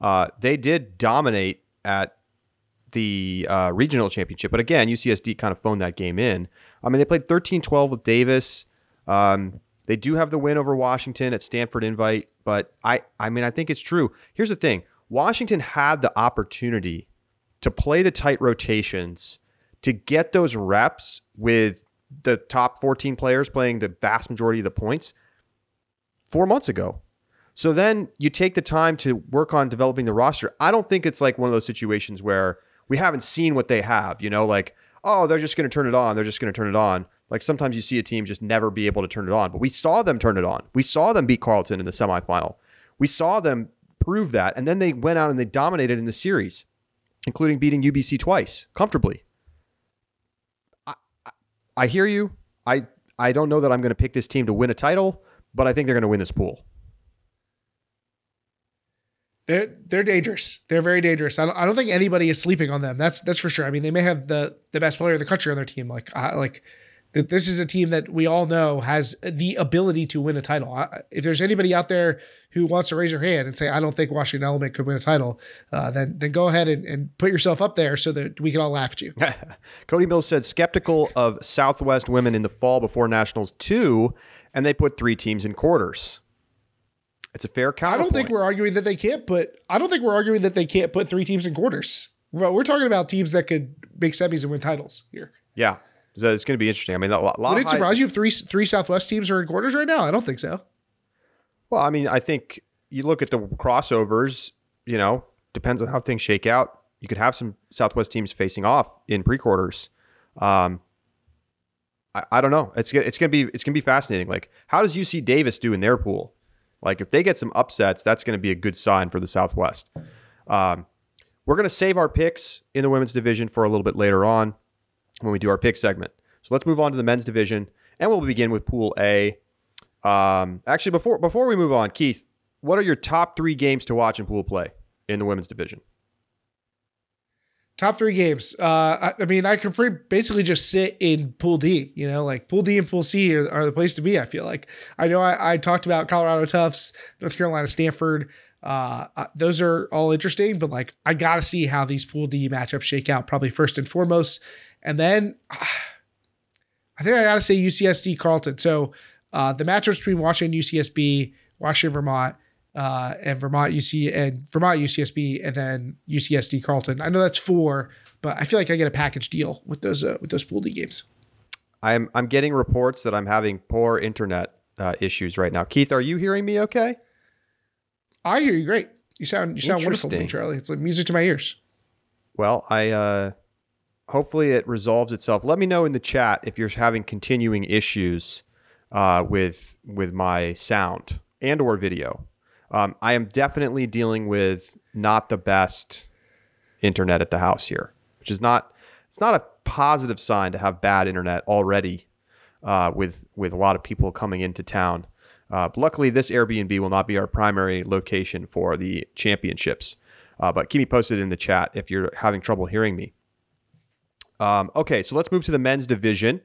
Uh, they did dominate at the uh, regional championship, but again, UCSD kind of phoned that game in. I mean, they played 13-12 with Davis. Um, they do have the win over Washington at Stanford Invite, but I I mean, I think it's true. Here's the thing: Washington had the opportunity to play the tight rotations, to get those reps with the top 14 players playing the vast majority of the points four months ago. So then you take the time to work on developing the roster. I don't think it's like one of those situations where we haven't seen what they have. You know, like oh, they're just going to turn it on. They're just going to turn it on. Like sometimes you see a team just never be able to turn it on, but we saw them turn it on. We saw them beat Carleton in the semifinal. We saw them prove that, and then they went out and they dominated in the series, including beating UBC twice comfortably. I, I, I hear you. I I don't know that I'm going to pick this team to win a title, but I think they're going to win this pool. They're they're dangerous. They're very dangerous. I don't, I don't think anybody is sleeping on them. That's that's for sure. I mean, they may have the the best player in the country on their team. Like I, like that this is a team that we all know has the ability to win a title. I, if there's anybody out there who wants to raise their hand and say, I don't think Washington Element could win a title, uh, then then go ahead and, and put yourself up there so that we can all laugh at you. Cody Mills said skeptical of Southwest women in the fall before nationals two, and they put three teams in quarters. It's a fair count. I don't think we're arguing that they can't put. I don't think we're arguing that they can't put three teams in quarters. Well, we're talking about teams that could make semis and win titles here. Yeah, so it's going to be interesting. I mean, a lot. Would it surprise you if three three Southwest teams are in quarters right now? I don't think so. Well, I mean, I think you look at the crossovers. You know, depends on how things shake out. You could have some Southwest teams facing off in pre-quarters. Um, I, I don't know. It's it's gonna be it's gonna be fascinating. Like, how does UC Davis do in their pool? Like if they get some upsets, that's going to be a good sign for the Southwest. Um, we're going to save our picks in the women's division for a little bit later on when we do our pick segment. So let's move on to the men's division, and we'll begin with Pool A. Um, actually, before before we move on, Keith, what are your top three games to watch in pool play in the women's division? Top three games. Uh, I, I, mean, I could pretty, basically just sit in Pool D. You know, like Pool D and Pool C are, are the place to be. I feel like I know I, I talked about Colorado Tufts, North Carolina Stanford. Uh, those are all interesting, but like I got to see how these Pool D matchups shake out. Probably first and foremost, and then I think I got to say UCSD Carleton. So uh, the matchups between Washington UCSB, Washington Vermont uh, and Vermont UC and Vermont UCSB, and then UCSD Carleton. I know that's four, but I feel like I get a package deal with those uh, with those pool D games. I'm I'm getting reports that I'm having poor internet uh, issues right now. Keith, are you hearing me? Okay. I hear you great. You sound you sound wonderful to me, Charlie. It's like music to my ears. Well, I uh, hopefully it resolves itself. Let me know in the chat if you're having continuing issues uh, with with my sound and or video. Um, I am definitely dealing with not the best internet at the house here, which is not it's not a positive sign to have bad internet already uh, with with a lot of people coming into town. Uh, luckily, this Airbnb will not be our primary location for the championships. Uh, but keep me posted in the chat if you're having trouble hearing me. Um, okay, so let's move to the men's division.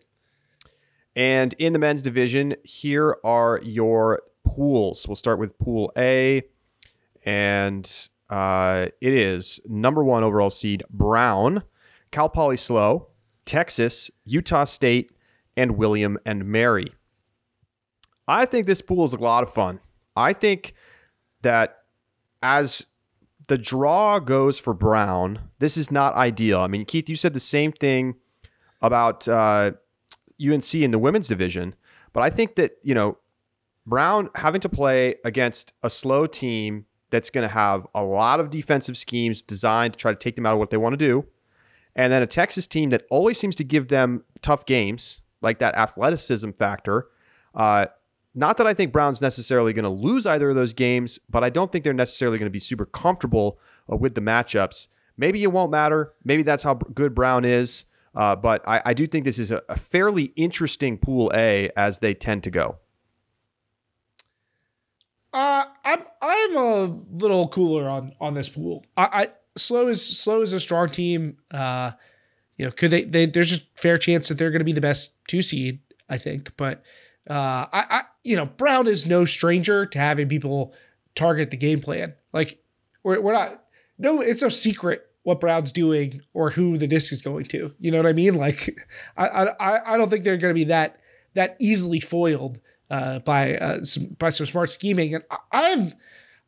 And in the men's division, here are your pools. We'll start with Pool A, and uh, it is number one overall seed Brown, Cal Poly SLO, Texas, Utah State, and William and Mary. I think this pool is a lot of fun. I think that as the draw goes for Brown, this is not ideal. I mean, Keith, you said the same thing about uh, UNC in the women's division, but I think that, you know, Brown having to play against a SLO team that's going to have a lot of defensive schemes designed to try to take them out of what they want to do. And then a Texas team that always seems to give them tough games, like that athleticism factor. Uh, not that I think Brown's necessarily going to lose either of those games, but I don't think they're necessarily going to be super comfortable uh, with the matchups. Maybe it won't matter. Maybe that's how good Brown is. Uh, but I, I, do think this is a, a fairly interesting pool A as they tend to go. Uh, I'm I'm a little cooler on on this pool. I, I SLO is SLO is a strong team. Uh, you know, could they? they there's a fair chance that they're going to be the best two seed. I think, but uh, I, I you know Brown is no stranger to having people target the game plan. Like we're we're not no, it's no secret what Brown's doing or who the disc is going to. You know what I mean? Like I I I don't think they're going to be that that easily foiled uh, by uh, some by some smart scheming. And I'm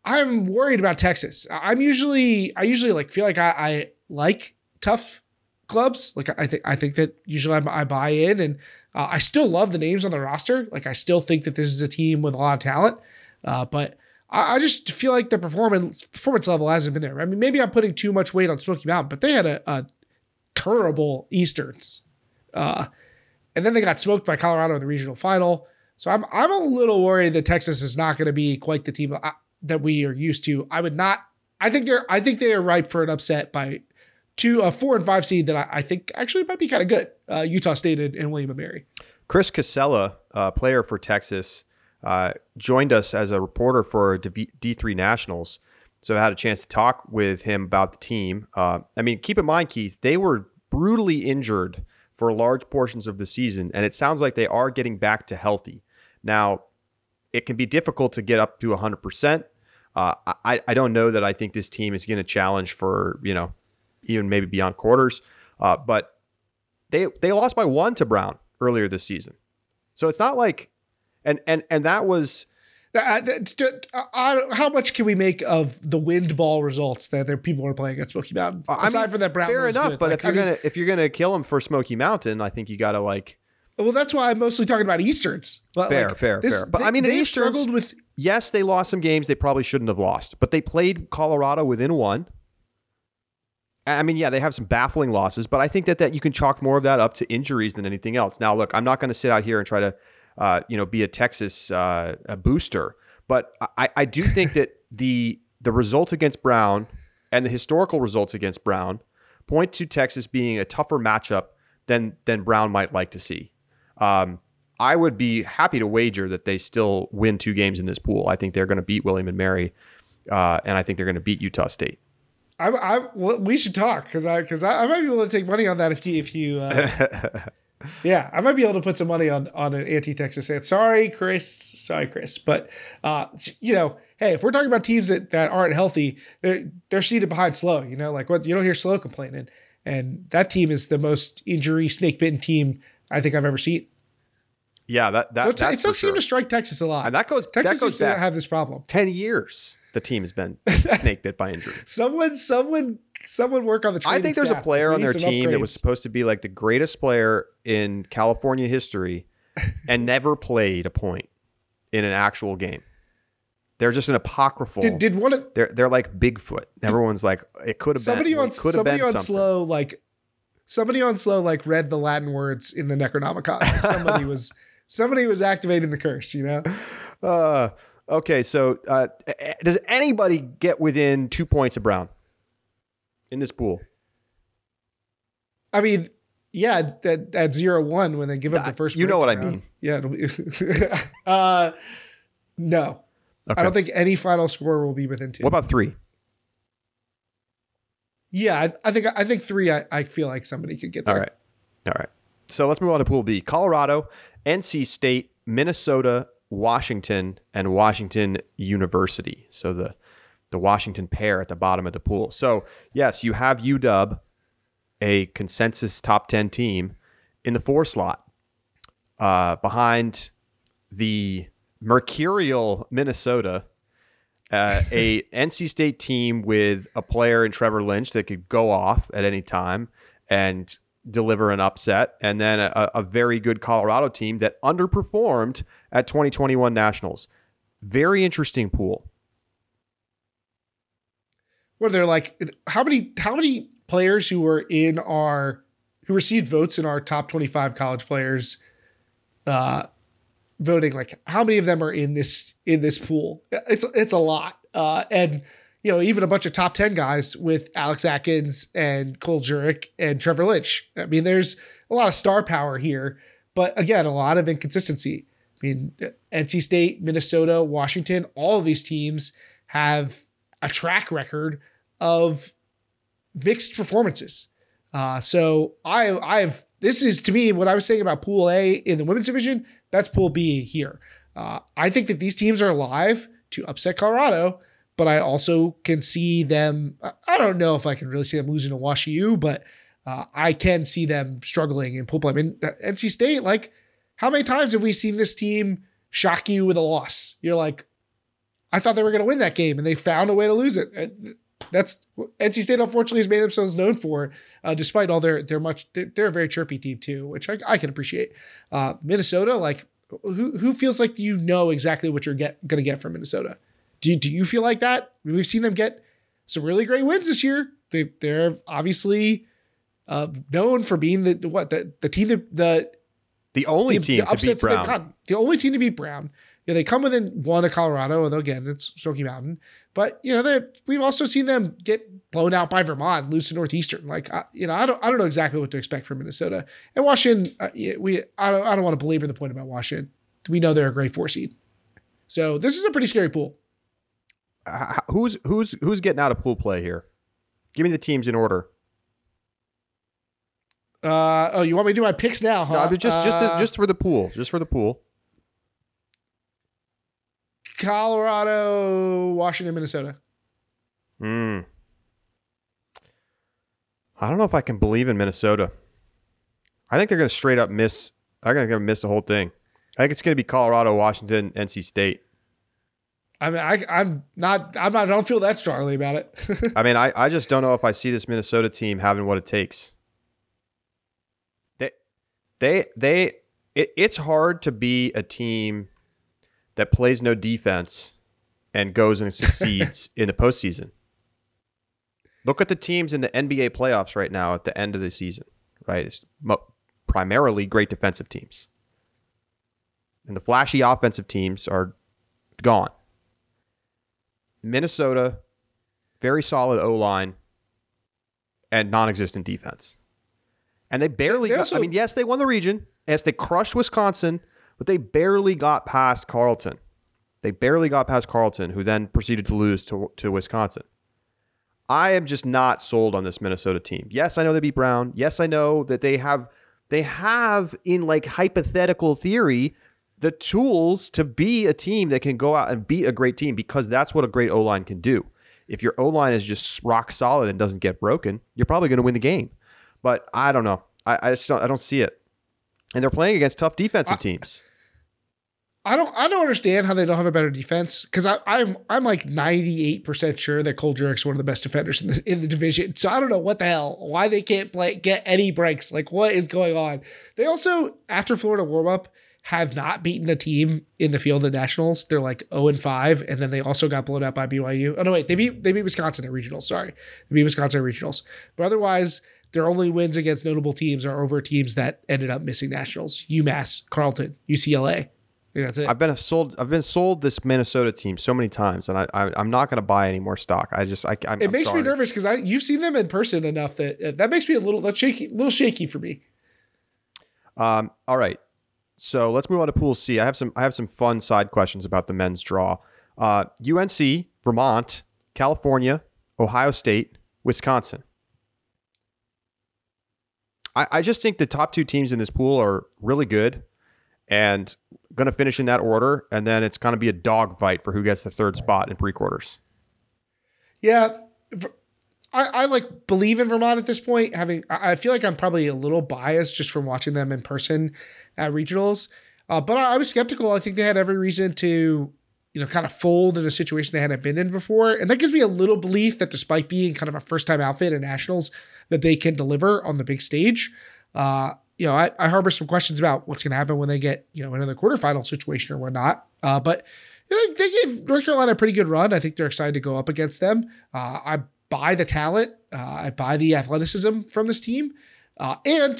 I'm worried about Texas. I'm usually I usually like feel like I, I like tough clubs. Like I think I think that usually I'm, I buy in, and uh, I still love the names on the roster. Like I still think that this is a team with a lot of talent, uh, but. I, I just feel like the performance performance level hasn't been there. I mean, maybe I'm putting too much weight on Smoky Mountain, but they had a, a terrible Easterns. Uh, and then they got smoked by Colorado in the regional final. So I'm I'm a little worried that Texas is not going to be quite the team uh, that we are used to. I would not. I think they're I think they are ripe for an upset by two a four and five seed that I, I think actually might be kind of good. Uh, Utah State and, and William and Mary. Chris Casella, uh, player for Texas, uh, joined us as a reporter for D3 Nationals. So I had a chance to talk with him about the team. Uh, I mean, keep in mind, Keith, they were brutally injured for large portions of the season, and it sounds like they are getting back to healthy. Now, it can be difficult to get up to 100%. Uh, I, I don't know that I think this team is going to challenge for, you know, even maybe beyond quarters. Uh, but they they lost by one to Brown earlier this season. So it's not like, and and and that was uh, uh, how much can we make of the wind ball results that there people are playing at Smoky Mountain? Aside I mean, from that, Brown fair enough. Good. But like, if you're I gonna if you're gonna kill him for Smoky Mountain, I think you got to like. Well, that's why I'm mostly talking about Easterns. But fair, like, fair, this, fair. But they, I mean, they struggled with. Yes, they lost some games they probably shouldn't have lost, but they played Colorado within one. I mean, yeah, they have some baffling losses, but I think that that you can chalk more of that up to injuries than anything else. Now, look, I'm not going to sit out here and try to, uh, you know, be a Texas uh, a booster, but I, I do think that the the result against Brown and the historical results against Brown point to Texas being a tougher matchup than than Brown might like to see. Um, I would be happy to wager that they still win two games in this pool. I think they're going to beat William and Mary, uh, and I think they're going to beat Utah State. I, I well, we should talk because I because I, I, might be able to take money on that if you if you. Uh, yeah, I might be able to put some money on on an anti-Texas fan. Sorry, Chris. Sorry, Chris. But uh, you know, hey, if we're talking about teams that, that aren't healthy, they're they're seated behind SLO. You know, like what you don't hear SLO complaining, and that team is the most injury snake bitten team I think I've ever seen. Yeah, that that it does seem to strike Texas a lot. And that goes Texas that goes to have this problem. Ten years the team has been snake bit by injury. someone, someone, someone work on the. I think there's staff. a player on their team upgrades. that was supposed to be like the greatest player in California history, and never played a point in an actual game. They're just an apocryphal. Did, did one of they're they're like Bigfoot. Everyone's like it could have somebody been, on somebody on something. SLO like somebody on SLO like read the Latin words in the Necronomicon. somebody was somebody was activating the curse. You know. Uh, Okay, so uh, does anybody get within two points of Brown in this pool? I mean, yeah, at, at zero one when they give up the first. You know what round. I mean? Yeah. It'll be uh, no, okay. I don't think any final score will be within two. What about three? Yeah, I, I think I think three. I, I feel like somebody could get there. All right, all right. So let's move on to Pool B: Colorado, NC State, Minnesota, Washington and Washington University. So the the Washington pair at the bottom of the pool. So yes, you have UW, a consensus top ten team, in the four slot, uh, behind the mercurial Minnesota, uh, a NC State team with a player in Trevor Lynch that could go off at any time and deliver an upset, and then a, a, very good Colorado team that underperformed at 2021 Nationals. Very interesting pool. What are there like? How many? How many players who were in our who received votes in our top 25 college players uh, voting? Like, how many of them are in this in this pool? It's it's a lot, uh, and you know, even a bunch of top 10 guys with Alex Atkins and Cole Jurek and Trevor Lynch. I mean, there's a lot of star power here, but again, a lot of inconsistency. I mean, NC State, Minnesota, Washington, all of these teams have a track record of mixed performances. Uh, so I, I've this is to me what I was saying about Pool A in the women's division. That's Pool B here. Uh, I think that these teams are alive to upset Colorado but I also can see them. I don't know if I can really see them losing to Wash U, but uh, I can see them struggling in pool play. I mean, uh, NC State, like, how many times have we seen this team shock you with a loss? You're like, I thought they were going to win that game, and they found a way to lose it. That's NC State. Unfortunately, has made themselves known for, uh, despite all their their much. They're, much, they're, a very chirpy team too, which I, I can appreciate. Uh, Minnesota, like, who who feels like you know exactly what you're get going to get from Minnesota? Do you, do you feel like that? We've seen them get some really great wins this year. They they're obviously uh, known for being the what the the team that the The only the, team the to beat upsets that they've Brown. gotten. The only team to beat Brown. Yeah, they come within one of Colorado, although again it's Smoky Mountain. But you know, they we've also seen them get blown out by Vermont, lose to Northeastern. Like I, you know, I don't I don't know exactly what to expect from Minnesota and Washington. Uh, yeah, we I don't I don't want to belabor the point about Washington. We know they're a great four seed, so this is a pretty scary pool. Who's who's who's getting out of pool play here? Give me the teams in order. Uh, oh, you want me to do my picks now, huh? No, just just Uh, just for the pool, just for the pool. Colorado, Washington, Minnesota. Hmm. I don't know if I can believe in Minnesota. I think they're going to straight up miss. They're going to miss the whole thing. I think it's going to be Colorado, Washington, NC State. I mean, I, I'm not. I'm not. I don't feel that strongly about it. I mean, I, I just don't know if I see this Minnesota team having what it takes. They, they, they. It, it's hard to be a team that plays no defense and goes and succeeds in the postseason. Look at the teams in the NBA playoffs right now at the end of the season. Right, it's mo- primarily great defensive teams, and the flashy offensive teams are gone. Minnesota very solid O line and non-existent defense. And they barely They got, also- I mean, yes, they won the region. Yes, they crushed Wisconsin, but they barely got past Carleton. They barely got past Carleton, who then proceeded to lose to, to Wisconsin. I am just not sold on this Minnesota team. Yes, I know they beat Brown. Yes, I know that they have they have in like hypothetical theory the tools to be a team that can go out and beat a great team because that's what a great O line can do. If your O line is just rock solid and doesn't get broken, you're probably going to win the game. But I don't know. I, I just don't. I don't see it. And they're playing against tough defensive teams. I don't. I don't understand how they don't have a better defense because I'm I'm like 98 percent sure that Cole Jurek's one of the best defenders in the, in the division. So I don't know what the hell why they can't play get any breaks. Like what is going on? They also after Florida warm up have not beaten a team in the field at nationals. They're like 0 and 5, and then they also got blown out by BYU. Oh no, wait, they beat they beat Wisconsin at regionals. Sorry, they beat Wisconsin at regionals. But otherwise, their only wins against notable teams are over teams that ended up missing nationals: UMass, Carleton, UCLA. I think that's it. I've been sold. I've been sold this Minnesota team so many times, and I, I I'm not going to buy any more stock. I just I I'm, it I'm makes sorry. me nervous because I you've seen them in person enough that uh, that makes me a little that's shaky, little shaky for me. Um, all right. So let's move on to Pool C. I have some I have some fun side questions about the men's draw. Uh, UNC, Vermont, California, Ohio State, Wisconsin. I, I just think the top two teams in this pool are really good and going to finish in that order. And then it's going to be a dogfight for who gets the third spot in pre quarters. Yeah, I, I like believe in Vermont at this point. Having I feel like I'm probably a little biased just from watching them in person at regionals, uh, but I, I was skeptical. I think they had every reason to you know kind of fold in a situation they hadn't been in before, and that gives me a little belief that despite being kind of a first time outfit at nationals, that they can deliver on the big stage. Uh, you know, I, I harbor some questions about what's going to happen when they get you know into the quarterfinal situation or whatnot. Uh, but they gave North Carolina a pretty good run. I think they're excited to go up against them. Uh, I buy the talent. Uh, I buy the athleticism from this team. Uh, and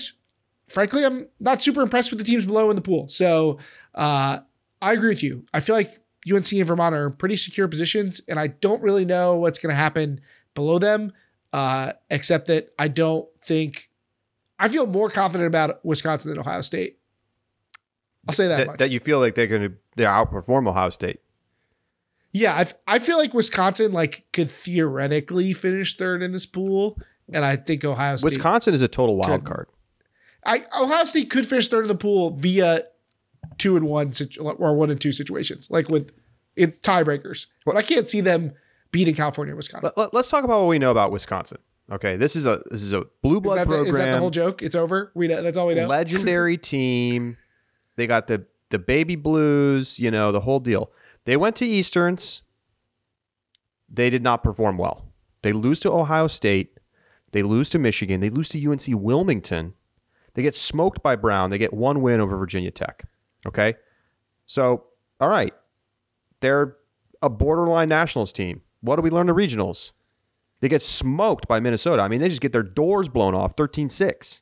frankly, I'm not super impressed with the teams below in the pool. So uh, I agree with you. I feel like UNC and Vermont are in pretty secure positions, and I don't really know what's going to happen below them, uh, except that I don't think I feel more confident about Wisconsin than Ohio State. I'll say that, That, much. that you feel like they're going to they outperform Ohio State. Yeah, I, I feel like Wisconsin like could theoretically finish third in this pool, and I think Ohio State. Wisconsin is a total wild Could. card. I Ohio State could finish third in the pool via two and one situ- or one and two situations, like with it, tiebreakers. But I can't see them beating California Wisconsin. Let, us talk about what we know about Wisconsin. Okay, this is a this is a blue Is blood that, the, program. is that the whole joke? It's over. We know, that's all we know. legendary team. They got the the baby blues, you know, the whole deal. They went to Easterns. They did not perform well. They lose to Ohio State. They lose to Michigan. They lose to UNC Wilmington. They get smoked by Brown. They get one win over Virginia Tech. Okay? So, all right. They're a borderline nationals team. What do we learn the regionals? They get smoked by Minnesota. I mean, they just get their doors blown off 13 6.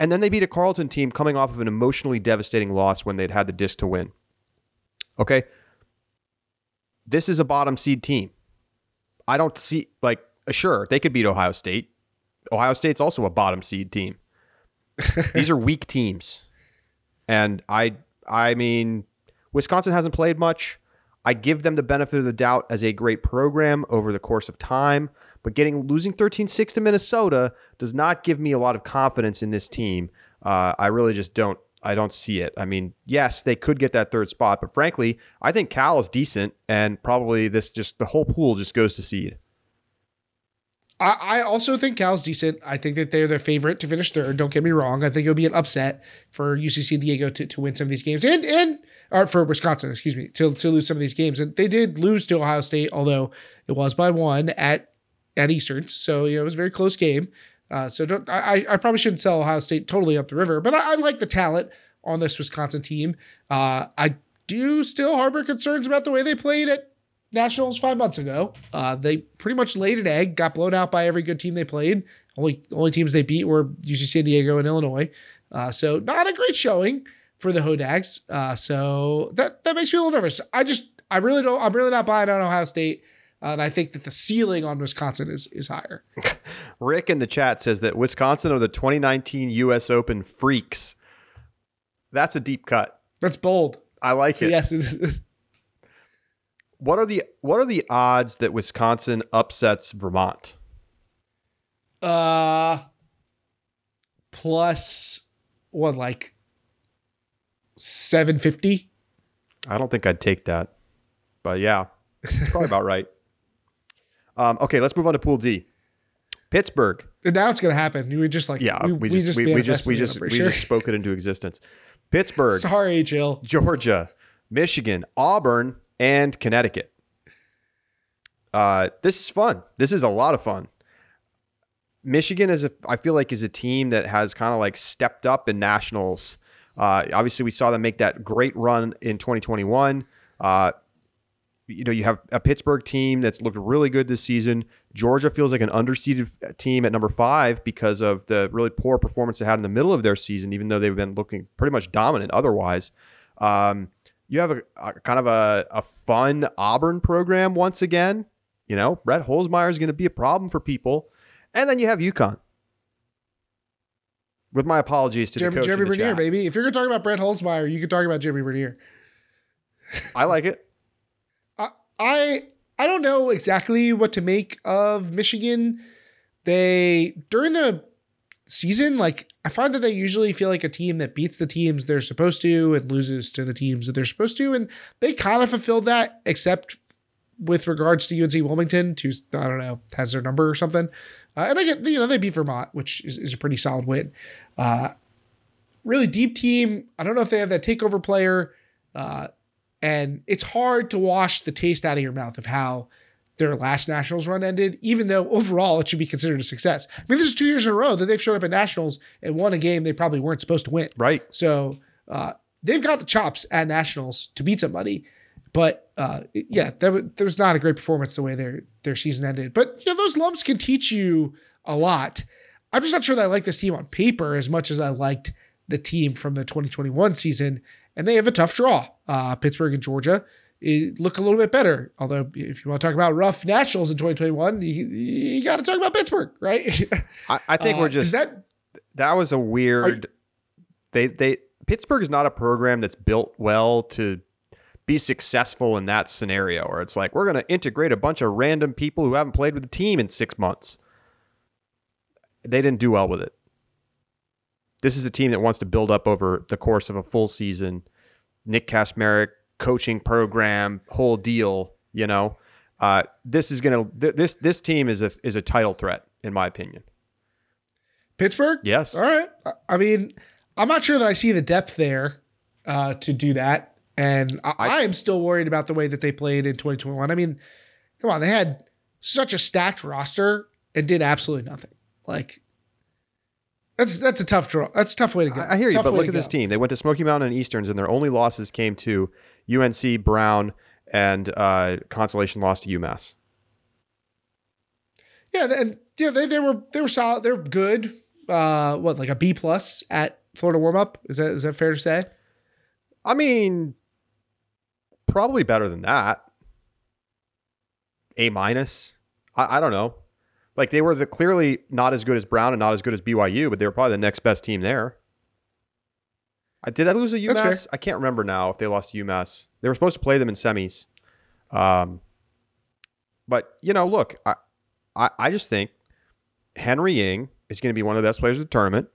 And then they beat a Carleton team coming off of an emotionally devastating loss when they'd had the disc to win. Okay. This is a bottom seed team. I don't see, like, sure, they could beat Ohio State. Ohio State's also a bottom seed team. These are weak teams. And I I mean, Wisconsin hasn't played much. I give them the benefit of the doubt as a great program over the course of time, but getting losing 13-6 to Minnesota does not give me a lot of confidence in this team. Uh, I really just don't I don't see it. I mean, yes, they could get that third spot, but frankly, I think Cal is decent, and probably this just the whole pool just goes to seed. I, I also think Cal's decent. I think that they're the favorite to finish third. Don't get me wrong. I think it'll be an upset for UC San Diego to, to win some of these games and and or for Wisconsin, excuse me, to, to lose some of these games. And they did lose to Ohio State, although it was by one at at Eastern. So you know, it was a very close game. Uh, so I, I probably shouldn't sell Ohio State totally up the river, but I, I like the talent on this Wisconsin team. Uh, I do still harbor concerns about the way they played at Nationals five months ago. Uh, they pretty much laid an egg, got blown out by every good team they played. Only only teams they beat were UC San Diego and Illinois. Uh, so not a great showing for the Hodags. Uh, so that that makes me a little nervous. I just I really don't I'm really not buying on Ohio State. And I think that the ceiling on Wisconsin is is higher. Rick in the chat says that Wisconsin are the 2019 U.S. Open freaks. That's a deep cut. That's bold. I like it. Yes. What are the what are the odds that Wisconsin upsets Vermont? Uh plus what like 750? I don't think I'd take that. But yeah, it's probably about right. Um, okay, let's move on to Pool D. Pittsburgh. And now it's going to happen. We just like yeah, we, we just we, we just we just we sure. just spoke it into existence. Pittsburgh. Sorry, Jill. Georgia, Michigan, Auburn, and Connecticut. Uh, this is fun. This is a lot of fun. Michigan is a, I feel like is a team that has kind of like stepped up in nationals. Uh, obviously, we saw them make that great run in 2021. Uh, you know, you have a Pittsburgh team that's looked really good this season. Georgia feels like an underseeded team at number five because of the really poor performance they had in the middle of their season, even though they've been looking pretty much dominant otherwise. Um, you have a, a kind of a, a, fun Auburn program once again. You know, Brett Holzmeyer is going to be a problem for people. And then you have UConn. With my apologies to Jeremy, the coach Jeremy Bernier, baby. If you're going to talk about Brett Holzmeyer, you can talk about Jeremy Bernier. I like it. I, I don't know exactly what to make of Michigan. They during the season, like I find that they usually feel like a team that beats the teams they're supposed to and loses to the teams that they're supposed to, and they kind of fulfilled that, except with regards to UNC Wilmington, to I don't know has their number or something. Uh, and I get you know they beat Vermont, which is, is a pretty solid win. Uh, really deep team. I don't know if they have that takeover player, uh, and it's hard to wash the taste out of your mouth of how their last nationals run ended, even though overall it should be considered a success. I mean, this is two years in a row that they've showed up at nationals and won a game they probably weren't supposed to win. Right. So uh, they've got the chops at nationals to beat somebody. But uh, yeah, that, that was not a great performance the way their their season ended. But you know, those lumps can teach you a lot. I'm just not sure that I like this team on paper as much as I liked the team from the 2021 season. And they have a tough draw. Uh, Pittsburgh and Georgia look a little bit better. Although, if you want to talk about rough nationals in 2021, you, you got to talk about Pittsburgh, right? I, I, think uh, we're just that. That was a weird. You, they they Pittsburgh is not a program that's built well to be successful in that scenario, where it's like we're going to integrate a bunch of random people who haven't played with the team in six months. They didn't do well with it. This is a team that wants to build up over the course of a full season. Nick Kacmarek coaching program, whole deal. You know, uh, this is gonna th- this this team is a is a title threat in my opinion. Pittsburgh, yes. All right. I mean, I'm not sure that I see the depth there uh, to do that, and I, I, I am still worried about the way that they played in 2021. I mean, come on, they had such a stacked roster and did absolutely nothing. Like that's that's a tough draw. That's a tough way to go. I hear you, tough but look at this team. They went to Smoky Mountain and Easterns, and their only losses came to UNC, Brown, and uh, consolation loss to UMass. Yeah, and yeah, they, they were they were solid. They're good. Uh, what like a B plus at Florida warm up? Is that is that fair to say? I mean, probably better than that. A minus. I, I don't know. Like they were the clearly not as good as Brown and not as good as BYU, but they were probably the next best team there. I did I lose a. UMass? I can't remember now if they lost to UMass. They were supposed to play them in semis. Um, but you know, look, I, I, I just think Henry Ying is going to be one of the best players of the tournament.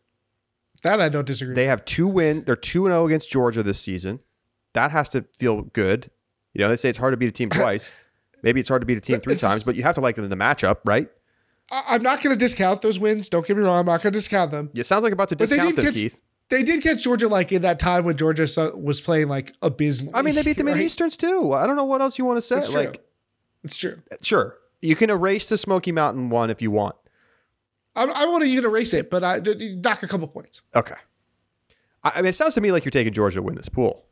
That I don't disagree. They have two win. They're two and zero against Georgia this season. That has to feel good. You know, they say it's hard to beat a team twice. Maybe it's hard to beat a team three times, but you have to like them in the matchup, right? I, I'm not going to discount those wins. Don't get me wrong. I'm not going to discount them. It sounds like about to But discount them, catch- Keith. They did catch Georgia like in that time when Georgia was playing like abysmally. I mean, they beat the Mid Easterns too. I don't know what else you want to say. It's true. Like, It's true. sure, you can erase the Smoky Mountain one if you want. I, I want to even erase it, but I knock a couple points. Okay. I, I mean, it sounds to me like you're taking Georgia to win this pool.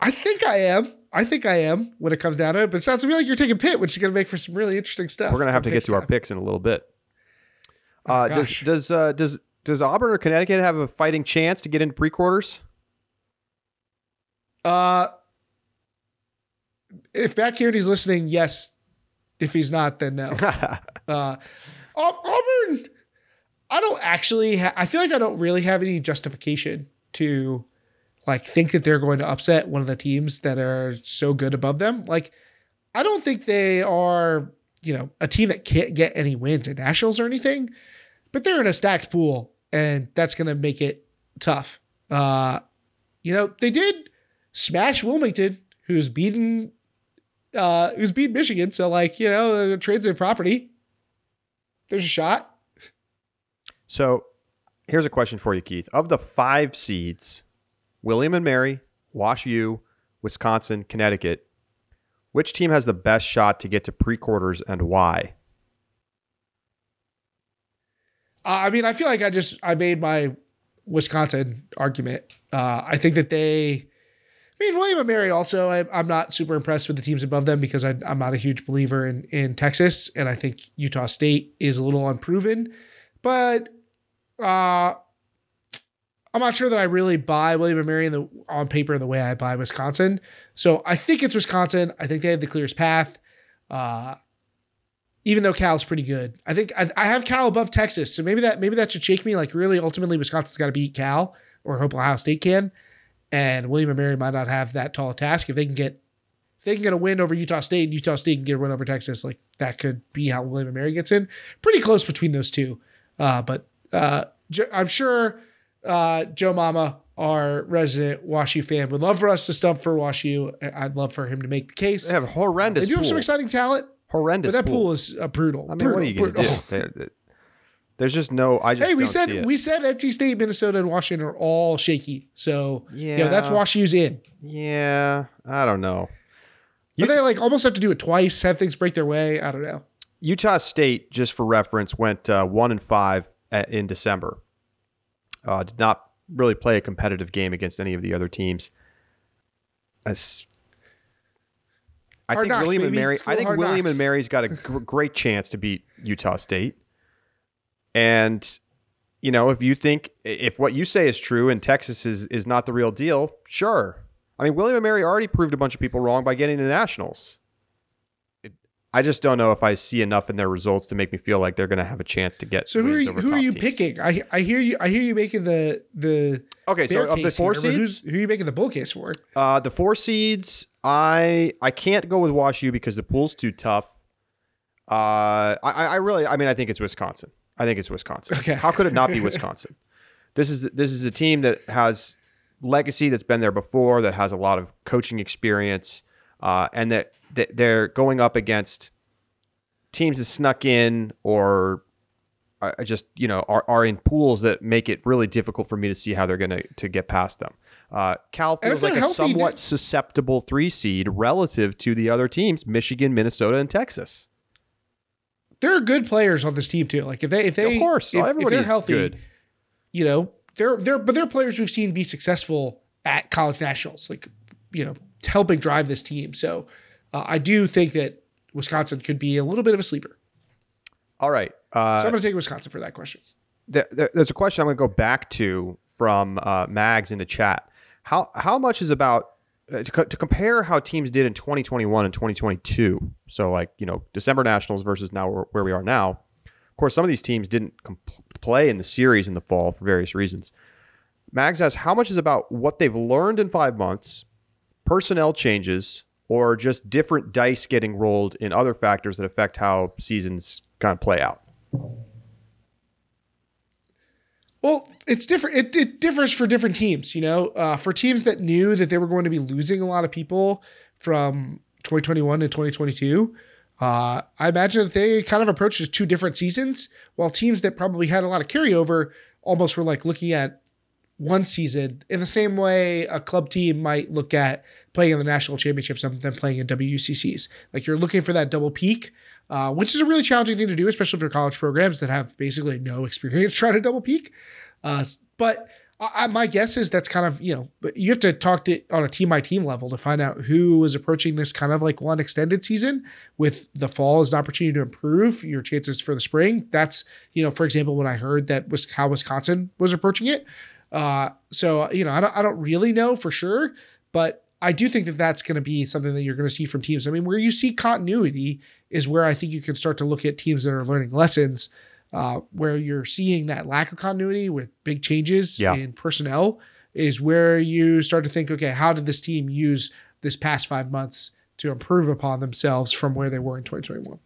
I think I am. I think I am when it comes down to it. But it sounds to me like you're taking Pitt, which is going to make for some really interesting stuff. We're gonna have to get to our picks in a little bit. Oh, Uh, does does uh, does does Auburn or Connecticut have a fighting chance to get into pre-quarters? Uh, if Matt Kearney's listening, yes. If he's not, then no. Uh, Au- Auburn, I don't actually. Ha- I feel like I don't really have any justification to like think that they're going to upset one of the teams that are so good above them. Like, I don't think they are, you know, a team that can't get any wins at nationals or anything. But they're in a stacked pool, and that's going to make it tough. Uh, you know, they did smash Wilmington, who's beaten, uh, who's beat Michigan. So, like, you know, transitive property. There's a shot. So here's a question for you, Keith. Of the five seeds, William and Mary, Wash U, Wisconsin, Connecticut, which team has the best shot to get to pre-quarters and why? Uh, I mean, I feel like I just I made my Wisconsin argument. Uh, I think that they. I mean, William and Mary also. I, I'm not super impressed with the teams above them because I, I'm not a huge believer in in Texas, and I think Utah State is a little unproven. But uh, I'm not sure that I really buy William and Mary the on paper the way I buy Wisconsin. So I think it's Wisconsin. I think they have the clearest path. Uh, even though Cal's pretty good. I think I, I have Cal above Texas, so maybe that maybe that should shake me. Like really, ultimately, Wisconsin's got to beat Cal, or hope Ohio State can. And William and Mary might not have that tall a task if they can get if they can get a win over Utah State, and Utah State can get a win over Texas. Like that could be how William and Mary gets in. Pretty close between those two, uh, but uh, I'm sure uh, Joe Mama, our resident WashU fan, would love for us to stump for WashU. I'd love for him to make the case. They have horrendous They do have some exciting talent, horrendous but that pool is uh, brutal. I mean, brutal, what are you going to do? There- There's just no. I just Hey, we said we said NC State, Minnesota, and Washington are all shaky. So yeah, Yeah. that's WashU's in. yeah, I don't know. But they like almost have to do it twice, have things break their way. I don't know. Utah State, just for reference, went uh, one and five at, in December. Uh, did not really play a competitive game against any of the other teams. As I Hard think knocks, William and. Mary, I think William knocks. and Mary's got a gr- great chance to beat Utah State. And you know, if you think if what you say is true and Texas is is not the real deal, sure. I mean, William and Mary already proved a bunch of people wrong by getting to nationals. I just don't know if I see enough in their results to make me feel like they're going to have a chance to get. So who are you, who are you teams. picking? I I hear you I hear you making the the Okay, so of the four here, seeds, who are you making the bull case for? uh, the four seeds, I I can't go with WashU because the pool's too tough. Uh, I I really, I mean, I think it's Wisconsin. I think it's Wisconsin. Okay. How could it not be Wisconsin? this is this is a team that has legacy that's been there before, that has a lot of coaching experience, uh, and that, that they're going up against teams that snuck in or are just you know are, are in pools that make it really difficult for me to see how they're going to to get past them. Uh, Cal feels like a somewhat susceptible three seed relative to the other teams, Michigan, Minnesota, and Texas. There are good players on this team too. Like if they if they of course, if, if they're healthy, good. you know, they're they're but they're players we've seen be successful at college nationals, like you know, helping drive this team. So uh, I do think that Wisconsin could be a little bit of a sleeper. All right. Uh, so I'm going to take Wisconsin for that question. th- th- there's a question I'm going to go back to from uh, Mags in the chat. How how much is about uh, to, co- to compare how teams did in 2021 and 2022? So like you know December Nationals versus now where, we are now. Of course, some of these teams didn't com- play in the series in the fall for various reasons. Mags asks how much is about what they've learned in five months, personnel changes, or just different dice getting rolled in other factors that affect how seasons kind of play out. Well, it's different. It, it differs for different teams. You know, uh, for teams that knew that they were going to be losing a lot of people from 2021 to 2022, uh, I imagine that they kind of approached as two different seasons. While teams that probably had a lot of carryover almost were like looking at one season in the same way a club team might look at playing in the national championships and then playing in WCCs. Like you're looking for that double peak. Uh, which is a really challenging thing to do, especially for college programs that have basically no experience trying to double peak. Uh, but I, my guess is that's kind of you know, you have to talk to on a team by team level to find out who is approaching this kind of like one extended season with the fall as an opportunity to improve your chances for the spring. That's you know, for example, when I heard that was how Wisconsin was approaching it. Uh, so you know, I don't, I don't really know for sure, but I do think that that's going to be something that you're going to see from teams. I mean, where you see continuity is where I think you can start to look at teams that are learning lessons. Uh, where you're seeing that lack of continuity with big changes Yeah. in personnel is where you start to think, okay, how did this team use this past five months to improve upon themselves from where they were in 2021?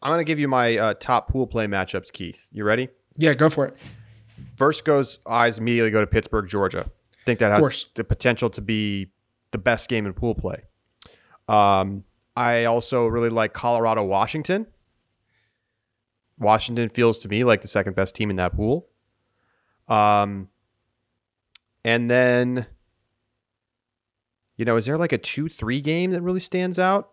I'm going to give you my uh, top pool play matchups, Keith. You ready? Yeah, go for it. First goes eyes immediately go to Pittsburgh, Georgia. I think that has the potential to be the best game in pool play. Um, I also really like Colorado, Washington. Washington feels to me like the second best team in that pool. Um, and then, you know, is there like a two-three game that really stands out?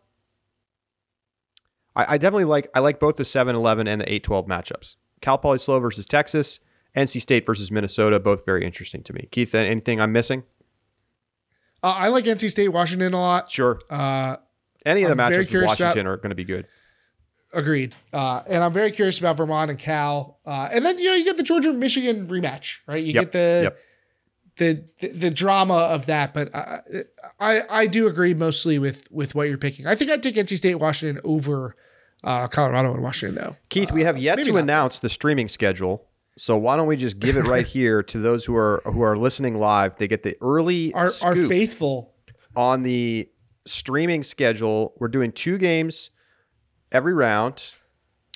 I, I definitely like I like both the 7-11 and the 8-12 matchups. Cal Poly SLO versus Texas, NC State versus Minnesota, both very interesting to me. Keith, anything I'm missing? Uh, I like NC State, Washington a lot. Sure. Uh, Any of the I'm matchups with curious about- Washington are going to be good. Agreed. Uh, and I'm very curious about Vermont and Cal. Uh, and then you know you get the Georgia Michigan rematch, right? You Yep, get the, yep. the the the drama of that. But I, I I do agree mostly with with what you're picking. I think I'd take NC State Washington over uh, Colorado and Washington though. Keith, we have yet to not. announce the streaming schedule. So why don't we just give it right here to those who are who are listening live? They get the early Our our faithful. on the streaming schedule. We're doing two games every round.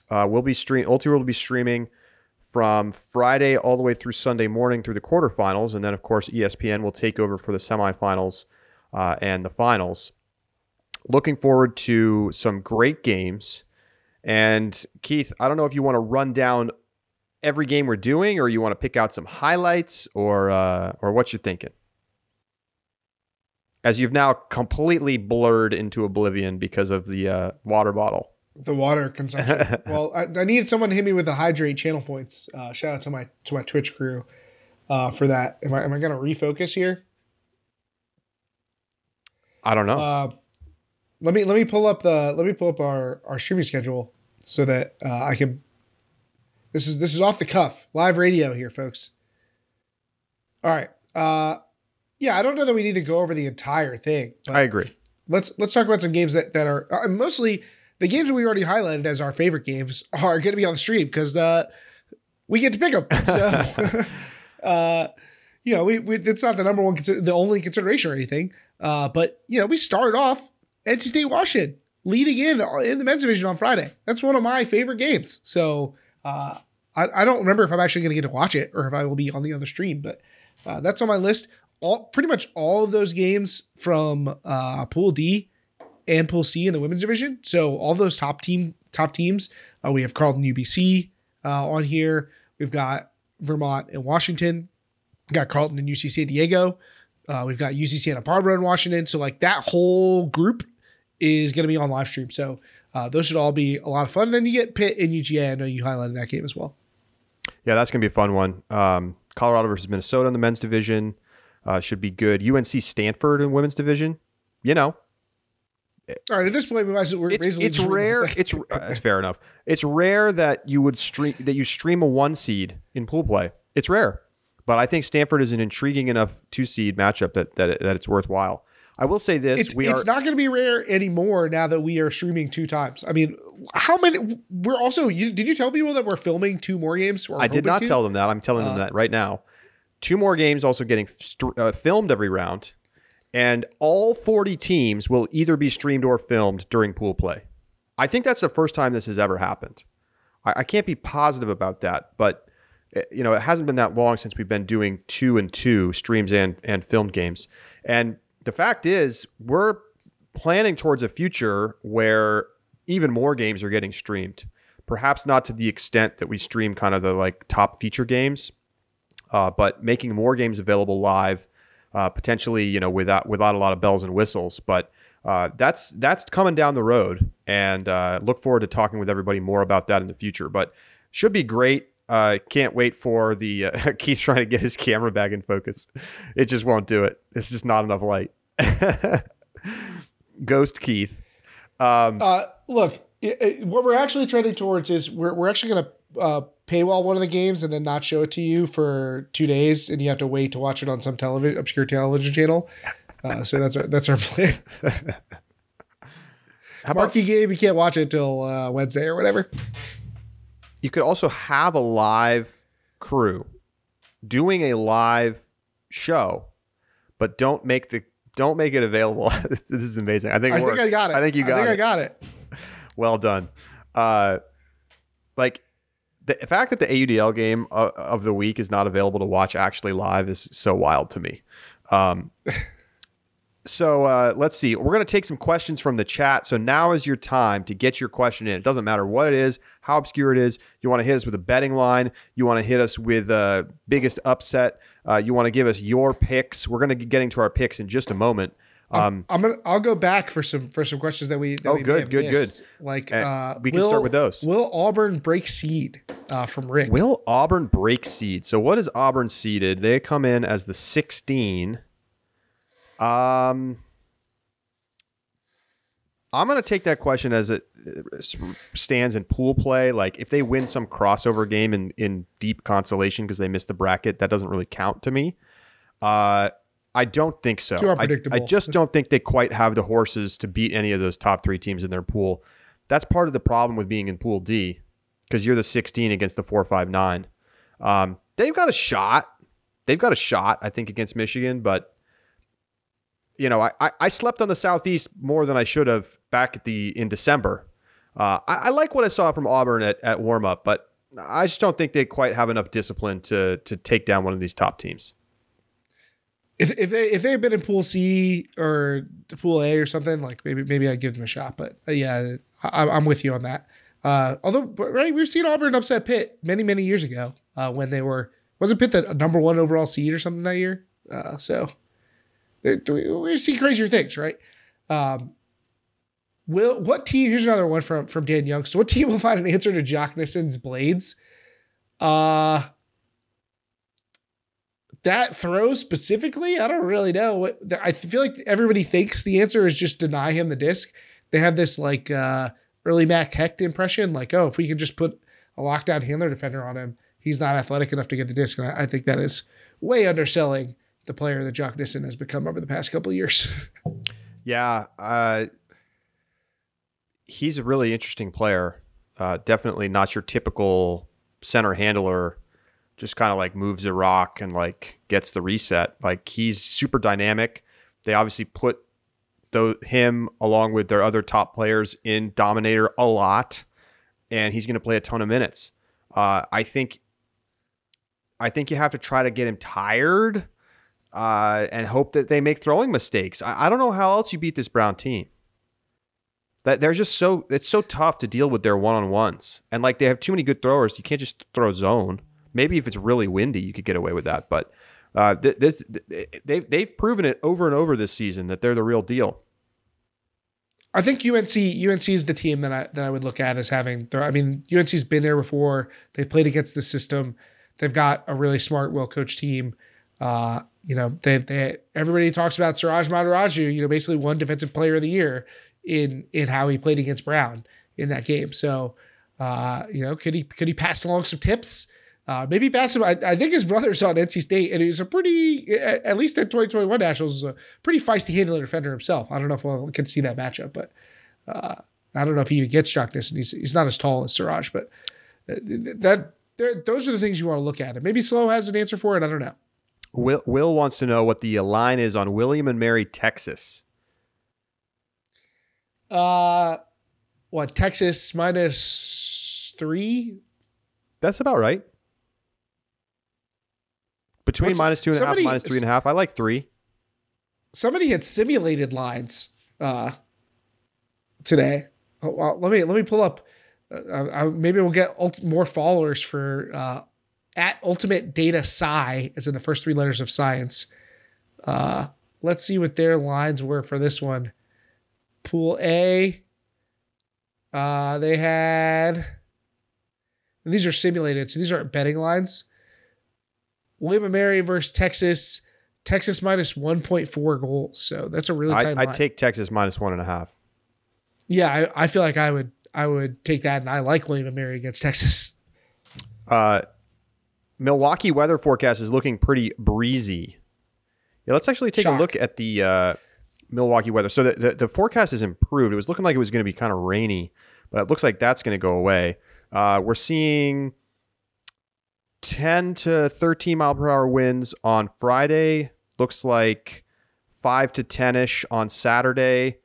Uh, we'll be stream. Ulti will be streaming from Friday all the way through Sunday morning through the quarterfinals, and then of course ESPN will take over for the semifinals uh, and the finals. Looking forward to some great games. And Keith, I don't know if you want to run down every game we're doing, or you want to pick out some highlights, or uh, or what you're thinking as you've now completely blurred into oblivion because of the uh, water bottle. The water consumption. well, I, I needed someone to hit me with the hydrate channel points. Uh, shout out to my to my Twitch crew uh, for that. Am I am I gonna refocus here? I don't know. Uh, let me let me pull up the let me pull up our our streaming schedule so that uh, I can. This is this is off the cuff live radio here, folks. All right. Uh, yeah, I don't know that we need to go over the entire thing, I agree. let's let's talk about some games that that are uh, mostly the games that we already highlighted as our favorite games are going to be on the stream because uh, we get to pick them. So, uh, you know, we, we it's not the number one, consider, the only consideration or anything. Uh, but you know, we started off NC State Washington leading in in the men's division on Friday. That's one of my favorite games. So uh, I, I don't remember if I'm actually going to get to watch it or if I will be on the other stream, but uh, that's on my list. All pretty much all of those games from uh, Pool D and Pool C in the women's division. So all those top team top teams. Uh, we have Carleton UBC uh, on here. We've got Vermont and Washington. We've got Carleton and UC San Diego. Uh, we've got UC Santa Barbara and Washington. So like that whole group is going to be on live stream. So uh, those should all be a lot of fun. And then you get Pitt and UGA. I know you highlighted that game as well. Yeah, that's going to be a fun one. Um, Colorado versus Minnesota in the men's division uh, should be good. UNC Stanford in women's division, you know, All right, at this point, we might as well it's, it's rare. It's that's fair enough. It's rare that you would stream that you stream a one seed in pool play. It's rare, but I think Stanford is an intriguing enough two seed matchup that that, that it's worthwhile. I will say this: It's, it's are not going to be rare anymore now that we are streaming two times. I mean, how many? We're also. You, did you tell people that we're filming two more games? I did not to? tell them that. I'm telling them Uh, that right now. Two more games also getting st- uh, filmed every round, and all 40 teams will either be streamed or filmed during pool play. I think that's the first time this has ever happened. I, I can't be positive about that, but uh, you know it hasn't been that long since we've been doing two and two streams and and filmed games. And the fact is, we're planning towards a future where even more games are getting streamed. Perhaps not to the extent that we stream kind of the like top feature games, uh, but making more games available live, uh, potentially you know without without a lot of bells and whistles. But uh, that's that's coming down the road, and uh, look forward to talking with everybody more about that in the future. But should be great. Uh, can't wait for the uh, Keith trying to get his camera back in focus. It just won't do it. It's just not enough light. Ghost Keith. Um, Uh, look, i i what we're actually trending towards is we're, we're actually going to uh, paywall one of the games and then not show it to you for two days, and you have to wait to watch it on some television obscure television channel. Uh, so that's our that's our plan. how about Marquee game, you can't watch it till uh, Wednesday or whatever. You could also have a live crew doing a live show, but don't make the don't make it available. this is amazing. I think I think. I got it. I think you got I think it. I got it. well done. Uh, like the fact that the AUDL game of, of the week is not available to watch actually live is so wild to me. Um, so uh, let's see. We're going to take some questions from the chat. So now is your time to get your question in. It doesn't matter what it is, how obscure it is. You want to hit us with a betting line. You want to hit us with uh, biggest upset. Uh, you want to give us your picks. We're going to be getting to our picks in just a moment. Um, I'm gonna. I'll go back for some for some questions that we. That Oh, we may good, have good, good. Like uh, we can start with those. Will Auburn break seed uh, from Rick? Will Auburn break seed? So what is Auburn seeded? They come in as the 16. Um I'm going to take that question as it stands in pool play. Like if they win some crossover game in, in deep consolation because they missed the bracket, that doesn't really count to me. Uh, I don't think so. Too I- unpredictable. I, just don't think they quite have the horses to beat any of those top three teams in their pool. That's part of the problem with being in Pool D because you're the 16 against the 4 5 9. Um, they've got a shot. They've got a shot, I think, against Michigan, but you know, I, I, slept on the Southeast more than I should have back at the in December. Uh, I, I like what I saw from Auburn at, at warm up, but I just don't think they quite have enough discipline to to take down one of these top teams. if if they if they had been in Pool C or Pool A or something, like maybe maybe I'd give them a shot. But uh, yeah, I, I'm with you on that. Uh, although, right, we've seen Auburn upset Pitt many many years ago uh, when they were wasn't Pitt the number one overall seed or something that year. Uh, so we, see crazier things, right? Um, will what team? Here's another one from from Dan Young. So, what team will find an answer to Jacques Nissen's blades? Uh that throw specifically, I don't really know. What I feel like everybody thinks the answer is just deny him the disc. They have this like uh, early Mac Hecht impression, like, oh, if we can just put a lockdown handler defender on him, he's not athletic enough to get the disc. And I, I think that is way underselling the player that Jacques Nissen has become over the past couple years. Yeah, uh, he's a really interesting player. Uh, definitely not your typical center handler. Just kind of like moves a rock and like gets the reset. Like he's super dynamic. They obviously put tho- him along with their other top players in Dominator a lot, and he's going to play a ton of minutes. Uh, I think. I think you have to try to get him tired uh, and hope that they make throwing mistakes. I, I don't know how else you beat this Brown team. That they're just so it's so tough to deal with their one on ones, and like they have too many good throwers. You can't just throw zone. Maybe if it's really windy, you could get away with that. But uh, th- this they've they've proven it over and over this season that they're the real deal. I think UNC UNC is the team that I that I would look at as having. I mean, UNC's been there before. They've played against the system. They've got a really smart, well coached team. Uh, you know, they they everybody talks about Siraj Madaraju. You know, basically one defensive player of the year in in how he played against Brown in that game. So, uh, you know, could he could he pass along some tips? Uh, maybe pass him. I, I, think his brother's on NC State, and he's a pretty, at least at 2021 Nationals, a pretty feisty handler defender himself. I don't know if we'll can see that matchup, but uh, I don't know if he even gets Struckness, and he's he's not as tall as Siraj, but uh, that those are the things you want to look at. And maybe SLO has an answer for it. I don't know. Will Will wants to know what the line is on William and Mary, Texas. Uh, what Texas minus three? That's about right. Between What's, minus two and somebody, a half, minus three and a half. I like three. Somebody had simulated lines uh, today. Oh, well, let me let me pull up. Uh, uh, maybe we'll get ult- more followers for uh, at Ultimate Data Sci, as in the first three letters of science. Uh, let's see what their lines were for this one. Pool A. Uh, they had. These are simulated, so these aren't betting lines. William and Mary versus Texas. Texas minus 1.4 goals. So that's a really tight I, I'd take Texas minus one and a half. Yeah, I, I, feel like I would I would take that, and I like William and Mary against Texas. Uh, Milwaukee weather forecast is looking pretty breezy. Yeah, let's actually take Shock. a look at the uh, Milwaukee weather. So the, the, the forecast has improved. It was looking like it was going to be kind of rainy, but it looks like that's going to go away. Uh, we're seeing 10 to 13 mile per hour winds on Friday. Looks like 5 to 10 ish on Saturday.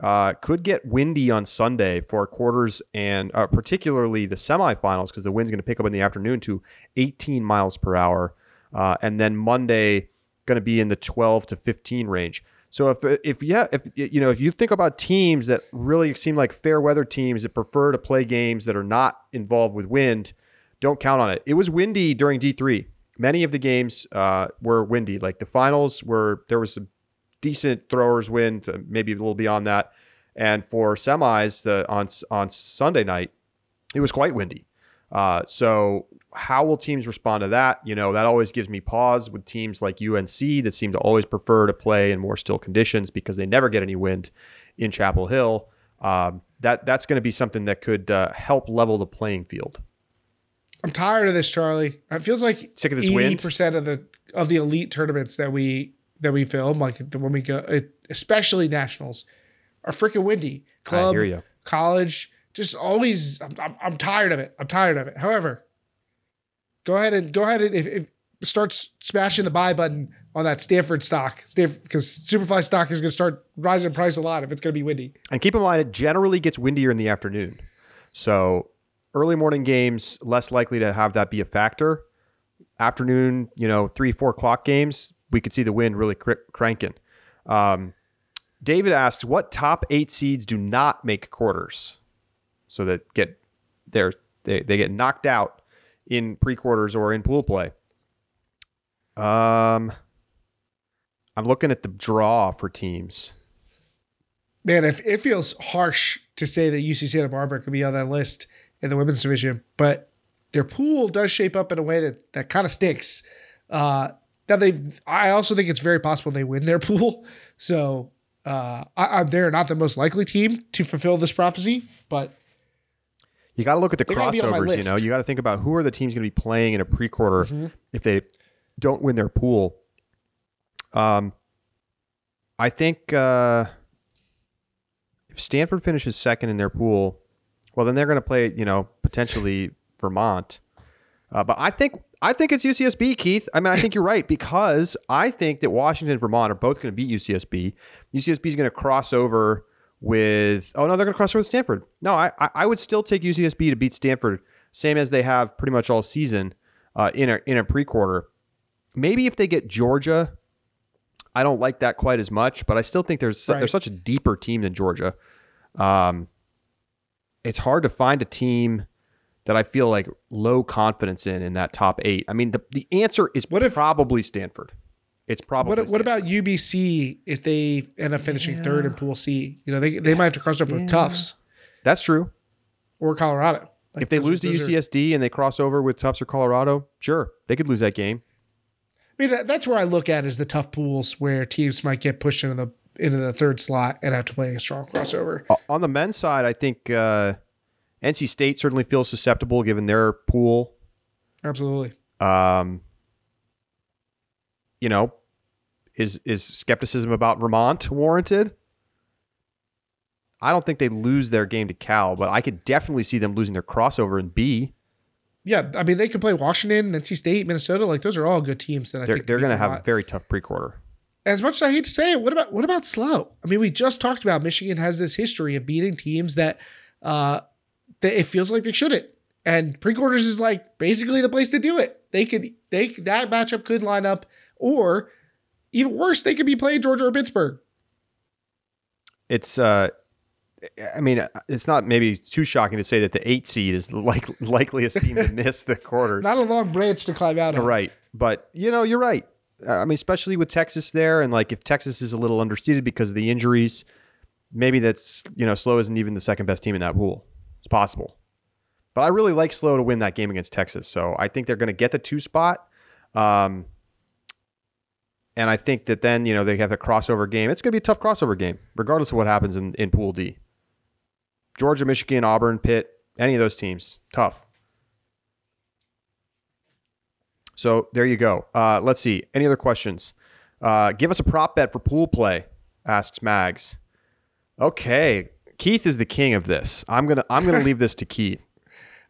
Uh, could get windy on Sunday for quarters and uh, particularly the semifinals because the wind's going to pick up in the afternoon to 18 miles per hour. Uh, and then Monday, going to be in the 12 to 15 range. So if if yeah if you know if you think about teams that really seem like fair weather teams that prefer to play games that are not involved with wind, don't count on it. It was windy during D three. Many of the games uh, were windy. Like the finals were there was some decent throwers win, uh, maybe a little beyond that. And for semis, the on on Sunday night, it was quite windy. Uh, so how will teams respond to that? You know, that always gives me pause with teams like UNC that seem to always prefer to play in more still conditions because they never get any wind in Chapel Hill. Um, that that's going to be something that could uh, help level the playing field. I'm tired of this, Charlie. It feels like sick of this 80% wind. percent of the of the elite tournaments that we that we film, like when we go, especially nationals, are freaking windy. Club, college, just always. I'm, I'm, I'm tired of it. I'm tired of it. However, go ahead and go ahead and if, if start smashing the buy button on that Stanford stock, because Superfly stock is going to start rising in price a lot if it's going to be windy. And keep in mind, it generally gets windier in the afternoon, so early morning games less likely to have that be a factor. Afternoon, you know, three four o'clock games, we could see the wind really cr- cranking. Um, David asks, what top eight seeds do not make quarters? So that get they they they get knocked out in pre-quarters or in pool play. Um, I'm looking at the draw for teams. Man, if it feels harsh to say that UC Santa Barbara could be on that list in the women's division, but their pool does shape up in a way that that kind of stinks. Uh, now they, I also think it's very possible they win their pool. So uh, I, they're not the most likely team to fulfill this prophecy, but you got to look at the crossovers. You know, you got to think about who are the teams going to be playing in a pre-quarter mm-hmm. if they don't win their pool. Um, I think uh, if Stanford finishes second in their pool, well, then they're going to play. You know, potentially Vermont. Uh, but I think I think it's UCSB, Keith. I mean, I think you're right because I think that Washington and Vermont are both going to beat UCSB. UCSB is going to cross over with oh no they're going to cross over with Stanford. No, I I would still take UCSB to beat Stanford, same as they have pretty much all season uh, in a in a pre quarter. Maybe if they get Georgia, I don't like that quite as much, but I still think there's right. there's such a deeper team than Georgia. Um, it's hard to find a team that I feel like low confidence in in that top eight. I mean, the, the answer is what if, probably Stanford. It's probably. What, what about UBC if they end up finishing yeah. third in Pool C? You know, they, they might have to cross over yeah. with Tufts. That's true. Or Colorado. Like if they lose to UCSD are, and they cross over with Tufts or Colorado, sure, they could lose that game. I mean, that's where I look at is the tough pools where teams might get pushed into the into the third slot and have to play a strong crossover. On the men's side, I think uh, NC State certainly feels susceptible given their pool. Absolutely. Um, you know, is is skepticism about Vermont warranted? I don't think they lose their game to Cal, but I could definitely see them losing their crossover in B. Yeah, I mean they could play Washington, NC State, Minnesota. Like those are all good teams that I They're think they're going to have a very tough pre-quarter. As much as I hate to say it, what about what about SLO? I mean, we just talked about Michigan has this history of beating teams that uh that it feels like they shouldn't. And pre-quarters is like basically the place to do it. They could they that matchup could line up, or even worse, they could be playing Georgia or Pittsburgh. It's uh, I mean, it's not maybe too shocking to say that the eight seed is the like likeliest team to miss the quarters. Not a long branch to climb out of. Right. But, you know, you're right. Uh, I mean, especially with Texas there. And like if Texas is a little underseeded because of the injuries, maybe that's, you know, SLO isn't even the second best team in that pool. It's possible. But I really like SLO to win that game against Texas. So I think they're going to get the two spot. Um, and I think that then, you know, they have the crossover game. It's going to be a tough crossover game, regardless of what happens in, in Pool D. Georgia, Michigan, Auburn, Pitt, any of those teams, tough. So there you go. Uh, let's see. Any other questions? Uh, give us a prop bet for pool play, asks Mags. Okay, Keith is the king of this. I'm gonna I'm gonna leave this to Keith.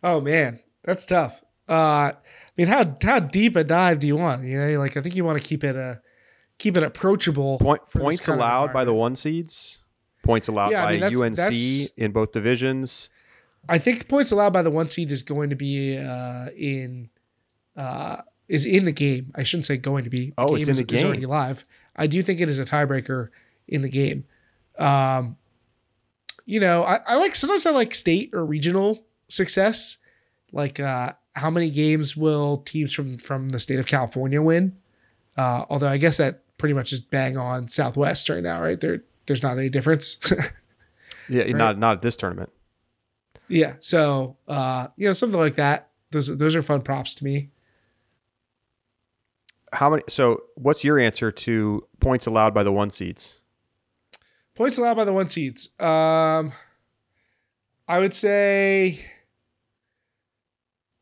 Oh man, that's tough. Uh, I mean, how how deep a dive do you want? You know, like I think you want to keep it a keep it approachable. Point, points allowed by the one seeds. Points allowed Yeah, I by mean, that's- UNC that's- in both divisions. I think points allowed by the one seed is going to be uh, in uh, is in the game. I shouldn't say going to be. The Oh, game it's in is, the game. already live. I do think it is a tiebreaker in the game. Um, you know, I, I like sometimes I like state or regional success. Like uh, how many games will teams from from the state of California win? Uh, although I guess that pretty much is bang on Southwest right now, right? There, there's not any difference. Yeah, not not at this tournament. Yeah. So, uh, you know, something like that. Those those are fun props to me. How many? So, what's your answer to points allowed by the one seeds? Points allowed by the one seeds. Um, I would say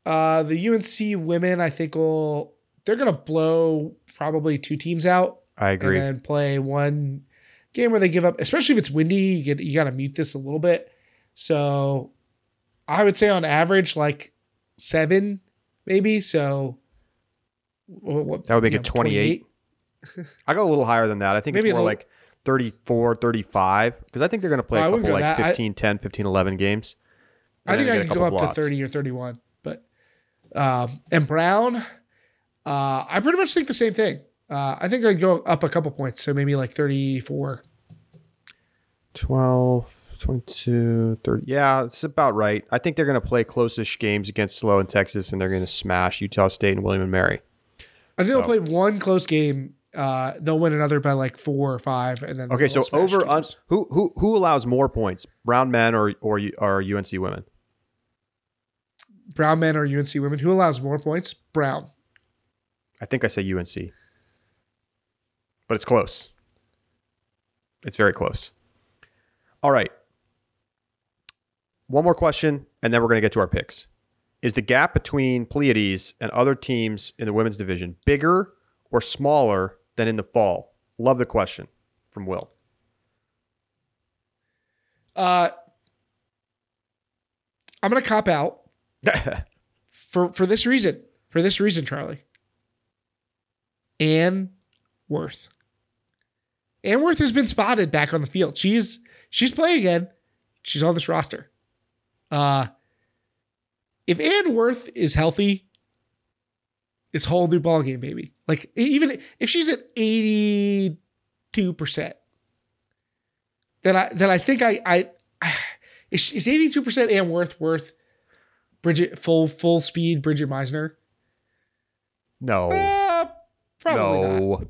uh, the UNC women. I think will they're gonna blow probably two teams out I agree. and then play one game where they give up. Especially if it's windy, you get you got to mute this a little bit. So, I would say on average like seven, maybe. So. what- That would make it know, 28. I go a little higher than that. I think Maybe it's more like 34, 35 because I think they're going to play Oh, I a couple like that. I- 15, 10, 15, 11 games. I think I could go up to 30 or 31. But um, and Brown, uh, I pretty much think the same thing. Uh, I think I'd go up a couple points, so maybe like 34. 12, 22, 30. Yeah, it's about right. I think they're going to play closest games against SLO and Texas, and they're going to smash Utah State and William and Mary. I think So- they'll play one close game. Uh, they'll win another by like four or five, and then Okay, so over on who who who allows more points, Brown men or or or UNC women? Brown men or UNC women. Who allows more points? Brown. I think I say UNC, but it's close. It's very close. All right. One more question, and then we're going to get to our picks. Is the gap between Pleiades and other teams in the women's division bigger or smaller than in the fall? Love the question from Will. Uh, I'm gonna cop out for for this reason. For this reason, Charlie. Ann Worth. Ann Worth has been spotted back on the field. She's she's playing again. She's on this roster. Uh if Ann Worth is healthy, it's a whole new ballgame, baby. Like even if she's at 82%, then I then I think I I, I is, is 82% Ann Worth worth Bridget full full speed Bridget Meisner? no. Uh, probably not.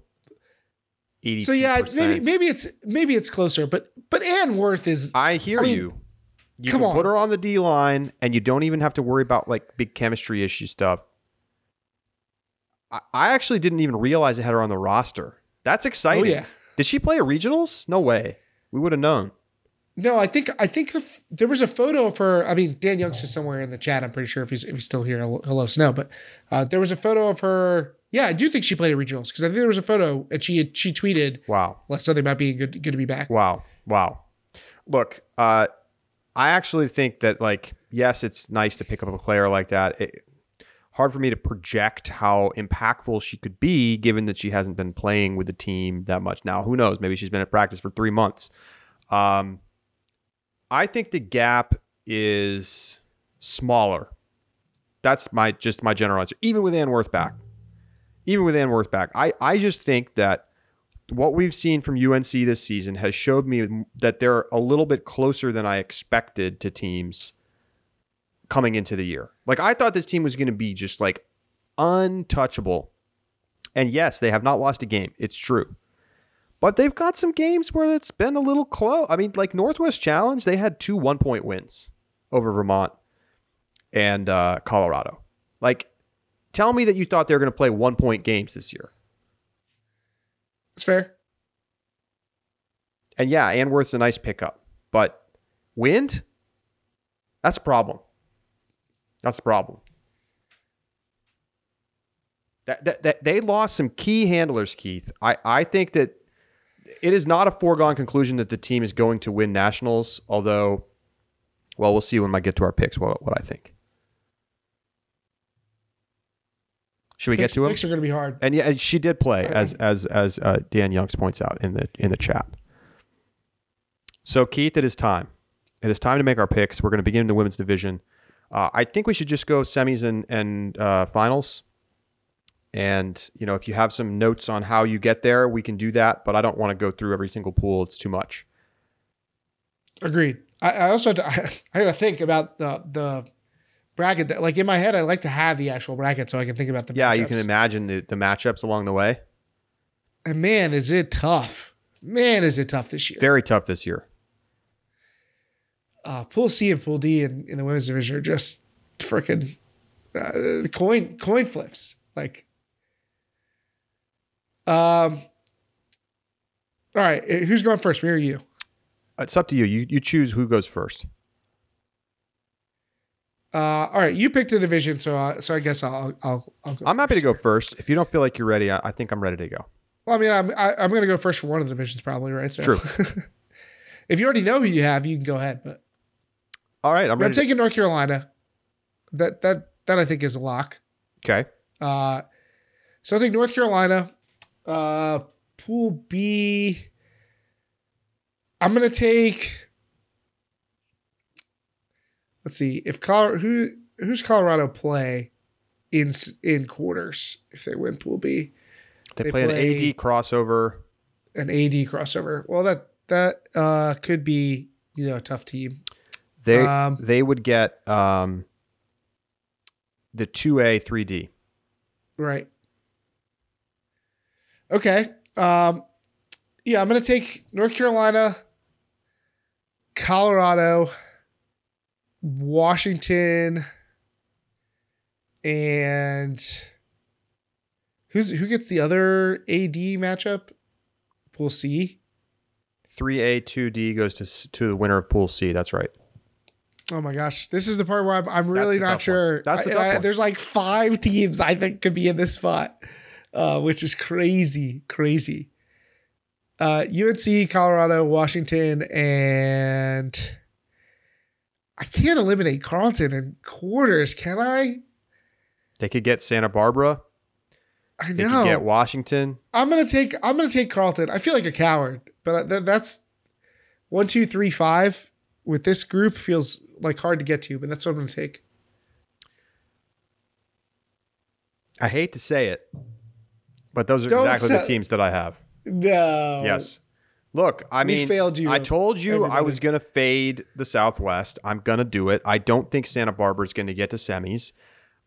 82%. So yeah, maybe maybe it's maybe it's closer, but but Ann Worth is I hear I mean, you. You come can on. put her on the D line, and you don't even have to worry about like big chemistry issue stuff. I, actually didn't even realize I had her on the roster. That's oh exciting. yeah Did she play a regionals? No way. We would have known. No, I think I think the, f- there was a photo of her. I mean, Dan Young's is somewhere in the chat. I'm pretty sure if he's if he's still here, he'll, he'll let us know. But uh, there was a photo of her. Yeah, I do think she played at regionals because I think there was a photo and she had, she tweeted Wow. like something about being good good to be back. Wow. Wow. Look, uh, I actually think that like yes, it's nice to pick up a player like that. It, hard for me to project how impactful she could be, given that she hasn't been playing with the team that much. Now, who knows? Maybe she's been at practice for three months. Um, I think the gap is smaller. That's my just my general answer. Even with Ann Worth back, even with Ann Worth back, I I just think that what we've seen from UNC this season has showed me that they're a little bit closer than I expected to teams coming into the year. Like I thought this team was going to be just like untouchable. And yes, they have not lost a game. It's true. But they've got some games where it's been a little close. I mean, like Northwest Challenge, they had two one point wins over Vermont and uh, Colorado. Like, tell me that you thought they were going to play one point games this year. It's fair. And yeah, Ann Worth's a nice pickup, but wind, that's a problem. That's the problem. That, that, that they lost some key handlers, Keith. I, I think that it is not a foregone conclusion that the team is going to win nationals, although, well, we'll see when I get to our picks what, what I think. Should we Picks, get to him? picks are going to be hard. And yeah, she did play as as as uh, Dan Youngs points out in the in the chat. So Keith, it is time. It is time to make our picks. We're going to begin in the women's division. Uh, I think we should just go semis and and uh, finals. And you know, if you have some notes on how you get there, we can do that. But I don't want to go through every single pool; it's too much. Agreed. I, I also have to, I, I got to think about the the bracket. That, like in my head, I like to have the actual bracket so I can think about the Yeah, you can imagine the the matchups along the way. And man, is it tough. Man, is it tough this year. Very tough this year. Uh, Pool C and Pool D in, in the women's division are just freaking uh, coin coin flips. Like, um, all right, uh, who's going first? Me or you? It's up to you. You you choose who goes first. Uh, all right, you picked a division, so uh, so I guess I'll I'll I'll go. I'm happy to go first. If you don't feel like you're ready, I, I think I'm ready to go. Well, I mean, I'm I, I'm going to go first for one of the divisions, probably, right? So. True. if you already know who you have, you can go ahead. But All right, I'm I'm taking North Carolina. That that that I think is a lock. okay. Uh, so I think North Carolina, uh, Pool B. I'm gonna take. Let's see if Colorado who who's Colorado play in in quarters if they win Pool B They, They play, play- an AD crossover. an AD crossover. Well, that that uh, could be you know a tough team. They Um, they would get um, the two A three D. Right. Okay. Um, yeah, I'm going to take North Carolina, Colorado, Washington, and who's who gets the other AD matchup? Pool C. Three A two D goes to to the winner of Pool C. That's right. Oh my gosh, this is the part where I'm, I'm really not sure. That's the I- I-. There's like five teams I think could be in this spot, uh, which is crazy, crazy. Uh, UNC, Colorado, Washington, and I can't eliminate Carleton in quarters, can I? They could get Santa Barbara. I They know. could get Washington. I'm gonna take. I'm gonna take Carleton. I feel like a coward, but th- that's one, two, three, five. With this group, feels like hard to get to, but that's what I'm gonna take. I hate to say it, but those are Don't exactly the teams that I have. No. Yes. Look, I We mean, failed you, I told you I was going to fade the Southwest. I'm going to do it. I don't think Santa Barbara is going to get to semis.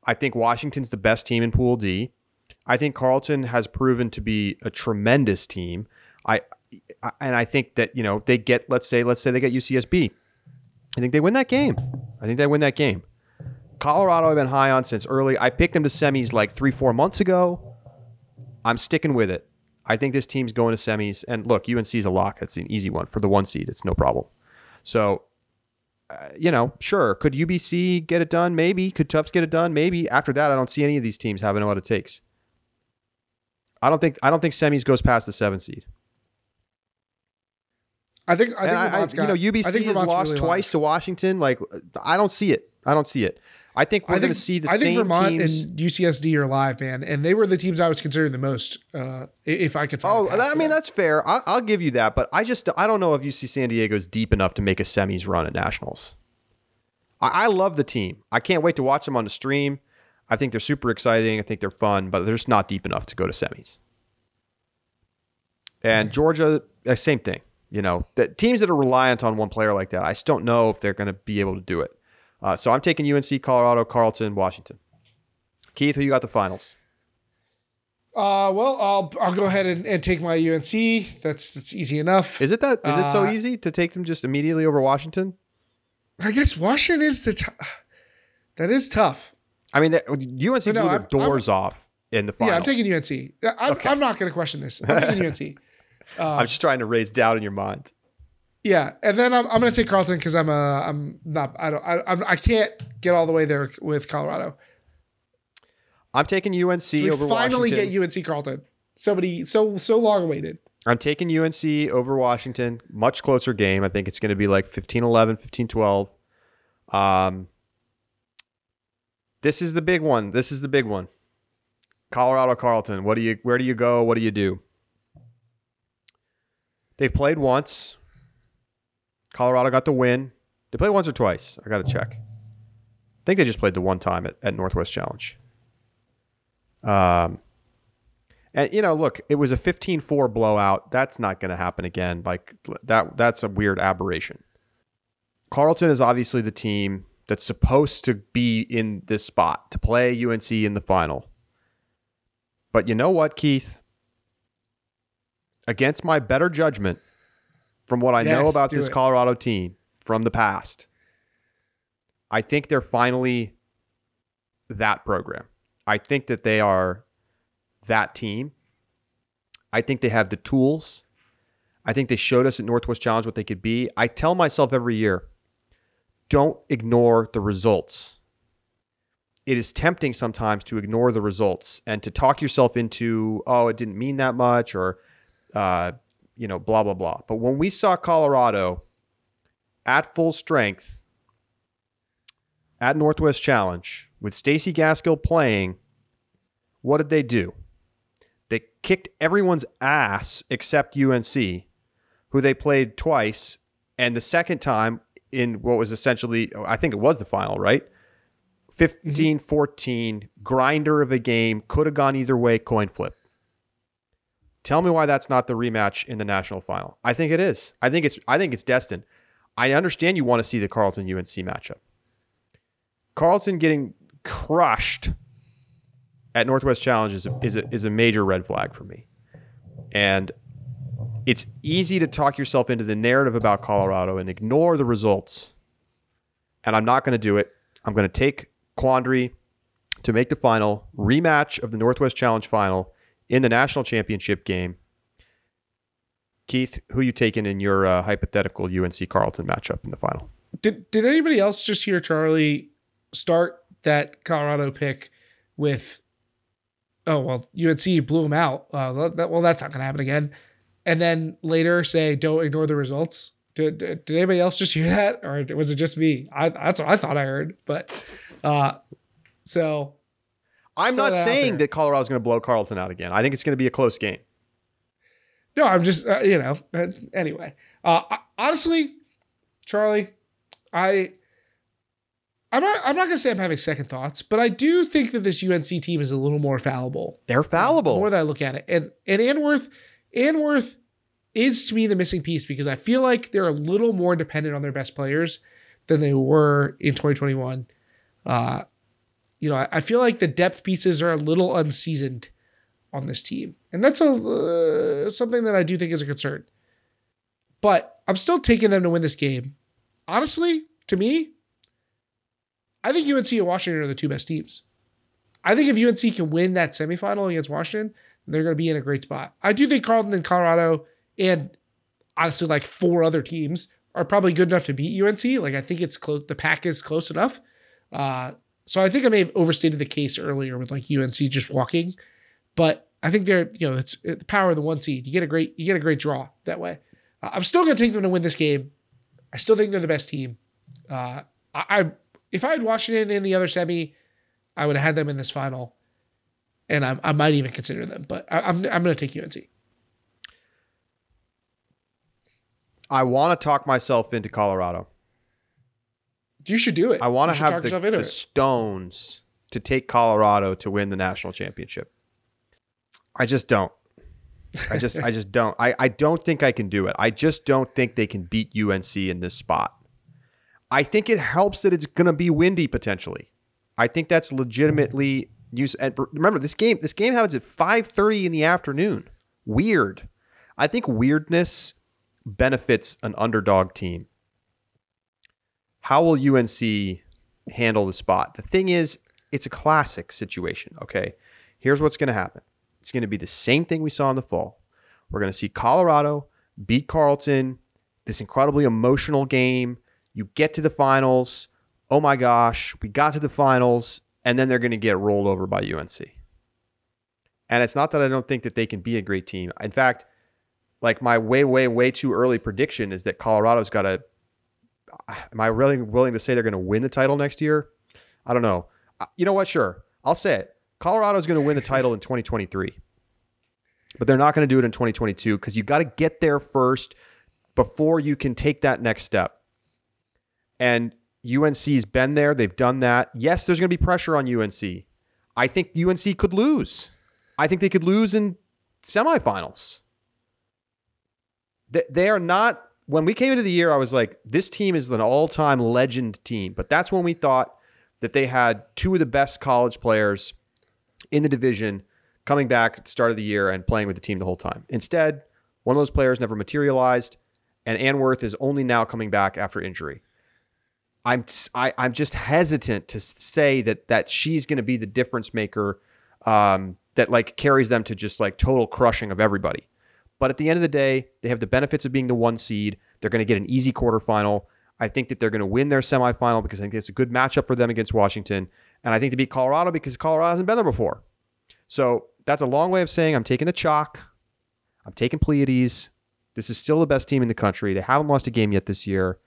I think Washington's the best team in Pool D. I think Carleton has proven to be a tremendous team. I, I and I think that you know they get let's say let's say they get UCSB. I think they win that game. I think they win that game. Colorado, I've been high on since early. I picked them to semis like three, four months ago. I'm sticking with it. I think this team's going to semis. And look, UNC is a lock. It's an easy one for the one seed. It's no problem. So, uh, you know, sure. Could UBC get it done? Maybe. Could Tufts get it done? Maybe. After that, I don't see any of these teams having what it takes. I don't think I don't think semis goes past the seven seed. I think I think I, Vermont's you know got- UBC I think has Vermont's lost really twice to Washington. Like I don't see it. I don't see it. I think we're going to see the I think Vermont teams. and UCSD are live, man, and they were the teams I was considering the most. Uh, if I could. Find Oh, I mean that's fair. I, I'll give you that, but I just I don't know if UC San Diego is deep enough to make a semis run at nationals. I, I love the team. I can't wait to watch them on the stream. I think they're super exciting. I think they're fun, but they're just not deep enough to go to semis. And Georgia, uh, same thing. You know, the teams that are reliant on one player like that, I just don't know if they're going to be able to do it. Uh, so I'm taking UNC, Colorado, Carleton, Washington. Keith, who you got the finals? Uh, well, I'll I'll go ahead and, and take my UNC. That's that's easy enough. Is it that? Is it so Uh, easy to take them just immediately over Washington? I guess Washington is the. T- that is tough. I mean, that- UNC No, blew their I'm- doors off in the final. Yeah, I'm taking UNC. I'm, Okay. I'm not going to question this. I'm taking UNC. I'm just trying to raise doubt in your mind. Yeah, and then I'm, I'm going to take Carleton because I'm a I'm not I don't I I'm, I can't get all the way there with Colorado. I'm taking UNC So over finally Washington. get UNC Carleton. Somebody so so long awaited. I'm taking UNC over Washington. Much closer game. I think it's going to be like 15-11, 15-12. Um, this is the big one. This is the big one. Colorado Carleton. What do you? Where do you go? What do you do? They've played once. Colorado got the win. They played once or twice. I got to check. I think they just played the one time at, at Northwest Challenge. Um, and you know, look, it was a 15-4 blowout. That's not going to happen again. Like that that's a weird aberration. Carleton is obviously the team that's supposed to be in this spot to play UNC in the final. But you know what, Keith? Against my better judgment from what I know about this it. Colorado team from the past, I think they're finally that program. I think that they are that team. I think they have the tools. I think they showed us at Northwest Challenge what they could be. I tell myself every year don't ignore the results. It is tempting sometimes to ignore the results and to talk yourself into, oh, it didn't mean that much or, uh, you know, blah, blah, blah. But when we saw Colorado at full strength at Northwest Challenge with Stacy Gaskill playing, what did they do? They kicked everyone's ass except UNC, who they played twice, and the second time in what was essentially, I think it was the final, right? 15 14, grinder of a game, could have gone either way, coin flip. Tell me why that's not the rematch in the national final. I think it is. I think it's I think it's destined. I understand you want to see the Carleton UNC matchup. Carleton getting crushed at Northwest Challenge is a, is a, is a major red flag for me. And it's easy to talk yourself into the narrative about Colorado and ignore the results. And I'm not going to do it. I'm going to take Quandary to make the final rematch of the Northwest Challenge final in the national championship game. Keith, who you taking in your uh, hypothetical UNC Carleton matchup in the final? Did did anybody else just hear Charlie start that Colorado pick with? Oh well, UNC blew him out. Uh, that, well, that's not going to happen again. And then later say, "Don't ignore the results." Did, did, did anybody else just hear that, or was it just me? I, that's what I thought I heard. But uh, so I'm not that saying that Colorado's going to blow Carleton out again. I think it's going to be a close game. No, I'm just uh, you know. Uh, anyway, uh, I- honestly, Charlie, I, I'm not. I'm not gonna say I'm having second thoughts, but I do think that this UNC team is a little more fallible. They're fallible. The more that I look at it, and and Ann Worth, Anworth is to me the missing piece because I feel like they're a little more dependent on their best players than they were in 2021. Uh, you know, I, I feel like the depth pieces are a little unseasoned on this team, and that's a uh, something that I do think is a concern. But I'm still taking them to win this game. Honestly, to me, I think UNC and Washington are the two best teams. I think if UNC can win that semifinal against Washington, They're going to be in a great spot. I do think Carleton and Colorado and honestly like four other teams are probably good enough to beat UNC. Like I think it's close. The pack is close enough. Uh, so I think I may have overstated the case earlier with like UNC just walking, but I think they're you know it's, the power of the one seed. You get a great you get a great draw that way. Uh, I'm still going to take them to win this game. I still think they're the best team. Uh, I, I if I had Washington in the other semi, I would have had them in this final, and I, I might even consider them. But I, I'm I'm going to take UNC. I want to talk myself into Colorado. You should do it. I want to have the, the stones to take Colorado to win the national championship. I just don't. I just I just don't. I, I don't think I can do it. I just don't think they can beat UNC in this spot. I think it helps that it's going to be windy potentially. I think that's legitimately use. And remember, this game this game happens at five thirty in the afternoon. Weird. I think weirdness benefits an underdog team. How will UNC handle the spot? The thing is, it's a classic situation. Okay, here's what's going to happen. It's going to be the same thing we saw in the fall. We're going to see Colorado beat Carleton, this incredibly emotional game. You get to the finals. Oh my gosh, we got to the finals, and then they're going to get rolled over by UNC. And it's not that I don't think that they can be a great team. In fact, like my way, way, way too early prediction is that Colorado's got to. Am I really willing to say they're going to win the title next year? I don't know. Uh, You know what? Sure, I'll say it. Colorado's going to win the title in 2023, but they're not going to do it in 2022 because you got to get there first before you can take that next step. And UNC's been there; they've done that. Yes, there's going to be pressure on UNC. I think UNC could lose. I think they could lose in semifinals. They are not. When we came into the year, I was like, this team is an all time legend team. But that's when we thought that they had two of the best college players in the division coming back at the start of the year and playing with the team the whole time. Instead, one of those players never materialized, and Ann Worth is only now coming back after injury. I'm I, I'm just hesitant to say that that she's going to be the difference maker um, that like carries them to just like total crushing of everybody. But at the end of the day, they have the benefits of being the one seed. They're going to get an easy quarterfinal. I think that they're going to win their semifinal because I think it's a good matchup for them against Washington. And I think to beat Colorado because Colorado hasn't been there before. So that's a long way of saying I'm taking the chalk. I'm taking Pleiades. This is still the best team in the country. They haven't lost a game yet this year.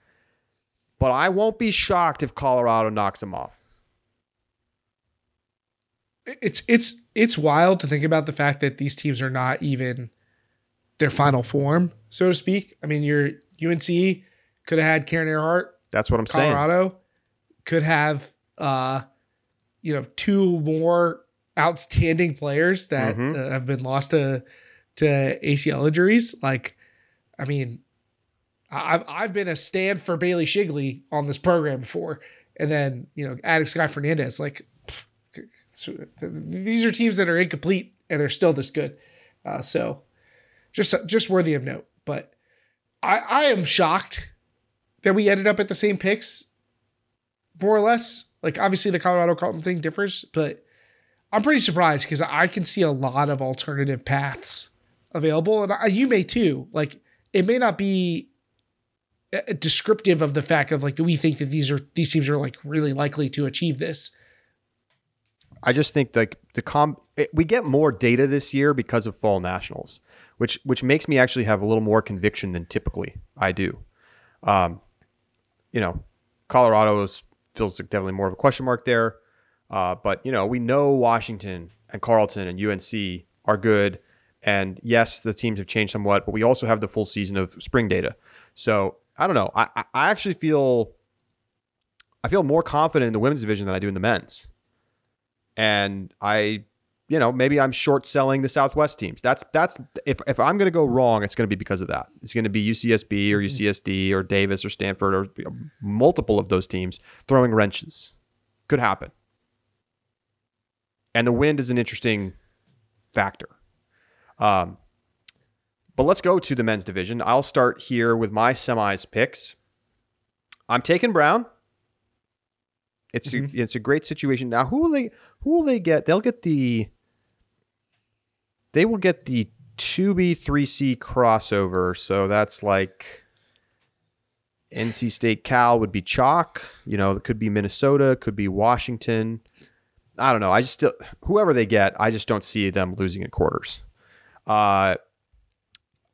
But I won't be shocked if Colorado knocks them off. it's it's it's wild to think about the fact that these teams are not even their final form, so to speak. I mean, your UNC could have had Karen Earhart, That's what I'm saying. Colorado could have uh you know two more outstanding players that Mhm. uh, have been lost to to ACL injuries. Like, I mean, I've I've been a stand for Bailey Shigley on this program before, and then you know adding Sky Fernandez. Like, these are teams that are incomplete and they're still this good. Uh, so, just just worthy of note. But I I am shocked that we ended up at the same picks, more or less. Like obviously the Colorado Carleton thing differs, but I'm pretty surprised because I can see a lot of alternative paths available, and I, you may too. Like it may not be uh, descriptive of the fact of like that we think that these are these teams are like really likely to achieve this. I just think like the com it, we get more data this year because of fall nationals, which which makes me actually have a little more conviction than typically I do. Um, you know, Colorado feels like definitely more of a question mark there, uh, but you know we know Washington and Carleton and UNC are good, and yes, the teams have changed somewhat, but we also have the full season of spring data. So I don't know. I- I actually feel I feel more confident in the women's division than I do in the men's and I, you know, maybe I'm short selling the Southwest teams. That's that's if if I'm going to go wrong, it's going to be because of that. It's going to be UCSB or UCSD or Davis or Stanford or multiple of those teams throwing wrenches. Could happen. And the wind is an interesting factor. Um, but let's go to the men's division. I'll start here with my semis picks. I'm taking Brown. It's Mhm. a, it's a great situation. Now, who will they who will they get? They'll get the they will get the 2B 3C crossover. So that's like NC State Cal would be chalk. You know, it could be Minnesota, could be Washington. I don't know. I just still whoever they get, I just don't see them losing in quarters. Uh,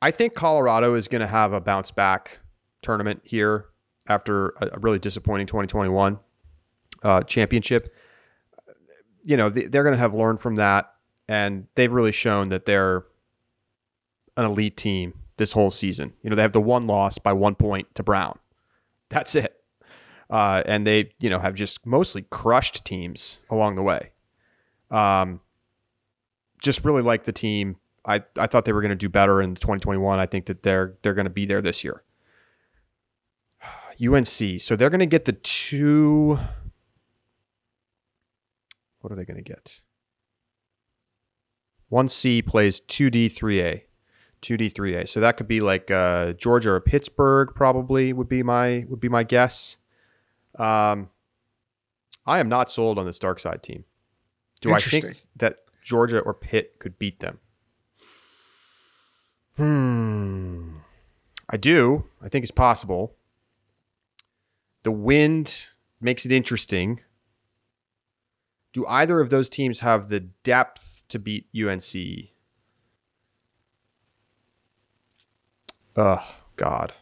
I think Colorado is going to have a bounce back tournament here after a, a really disappointing 2021 uh, championship. You know, they, they're going to have learned from that, and they've really shown that they're an elite team this whole season. You know, they have the one loss by one point to Brown. That's it. Uh, and they, you know, have just mostly crushed teams along the way. Um, just really like the team. I, I thought they were going to do better in 2021. I think that they're they're going to be there this year. UNC. So they're going to get the two. What are they going to get? 1C plays 2D, 3A. 2D, 3A. So that could be like uh, Georgia or Pittsburgh, probably would be my would be my guess. Um, I am not sold on this Darkside team. Do I think that Georgia or Pitt could beat them? Hmm. I do. I think it's possible. The wind makes it interesting. Do either of those teams have the depth to beat UNC? Oh, God.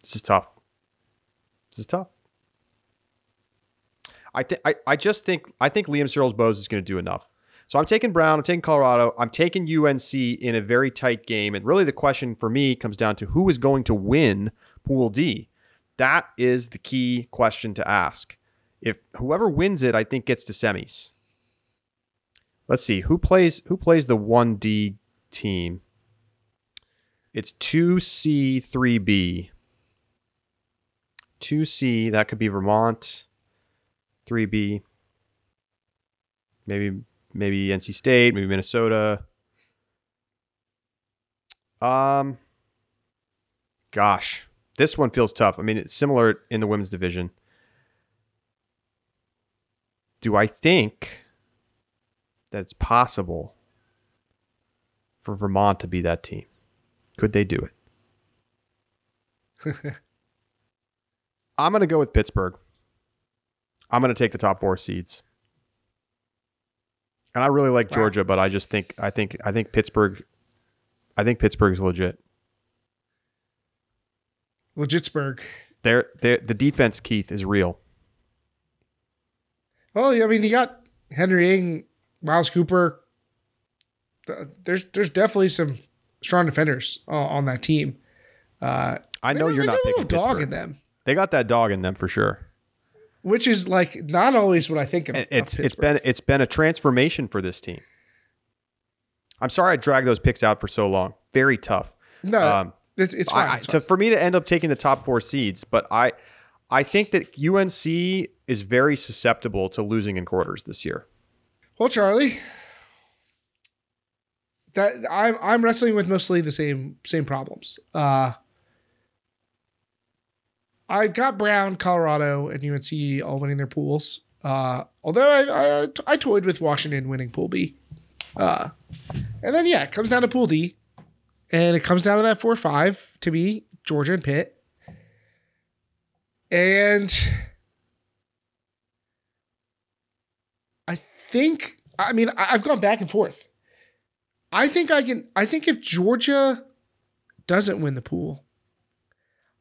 This is tough. This is tough. I think I, just think I think Liam Searles Bohs is going to do enough. So I'm taking Brown, I'm taking Colorado, I'm taking UNC in a very tight game. And really the question for me comes down to who is going to win Pool D. That is the key question to ask. If whoever wins it, I think gets to semis. Let's see who plays who plays the 1D team. It's 2C, 3B. 2C, that could be Vermont. 3B. Maybe maybe NC State, maybe Minnesota. Um gosh, this one feels tough. I mean, it's similar in the women's division. Do I think that it's possible for Vermont to be that team? Could they do it? I'm going to go with Pittsburgh. I'm going to take the top four seeds. And I really like wow. Georgia, but I just think I think I think Pittsburgh I think Pittsburgh's legit. Legitsburg. They're, they're, the defense, Keith, is real. Well, I mean, you got Henry Ing, Miles Cooper. There's there's definitely some strong defenders uh, on that team. Uh, I know you're not picking dog in them. They got that dog in them for sure. Which is like not always what I think of. It's of it's been it's been a transformation for this team. I'm sorry I dragged those picks out for so long. Very tough. No, um, it's, it's fine. I, it's fine. To, for me to end up taking the top four seeds, but I I think that UNC is very susceptible to losing in quarters this year. Well, Charlie, that I'm I'm wrestling with mostly the same same problems. Uh, I've got Brown, Colorado, and UNC all winning their pools. Uh, although I, I, I toyed with Washington winning Pool B. Uh, and then yeah, it comes down to Pool D, and it comes down to that four five to me, Georgia and Pitt, and I think I mean I've gone back and forth. I think I can. I think if Georgia doesn't win the pool,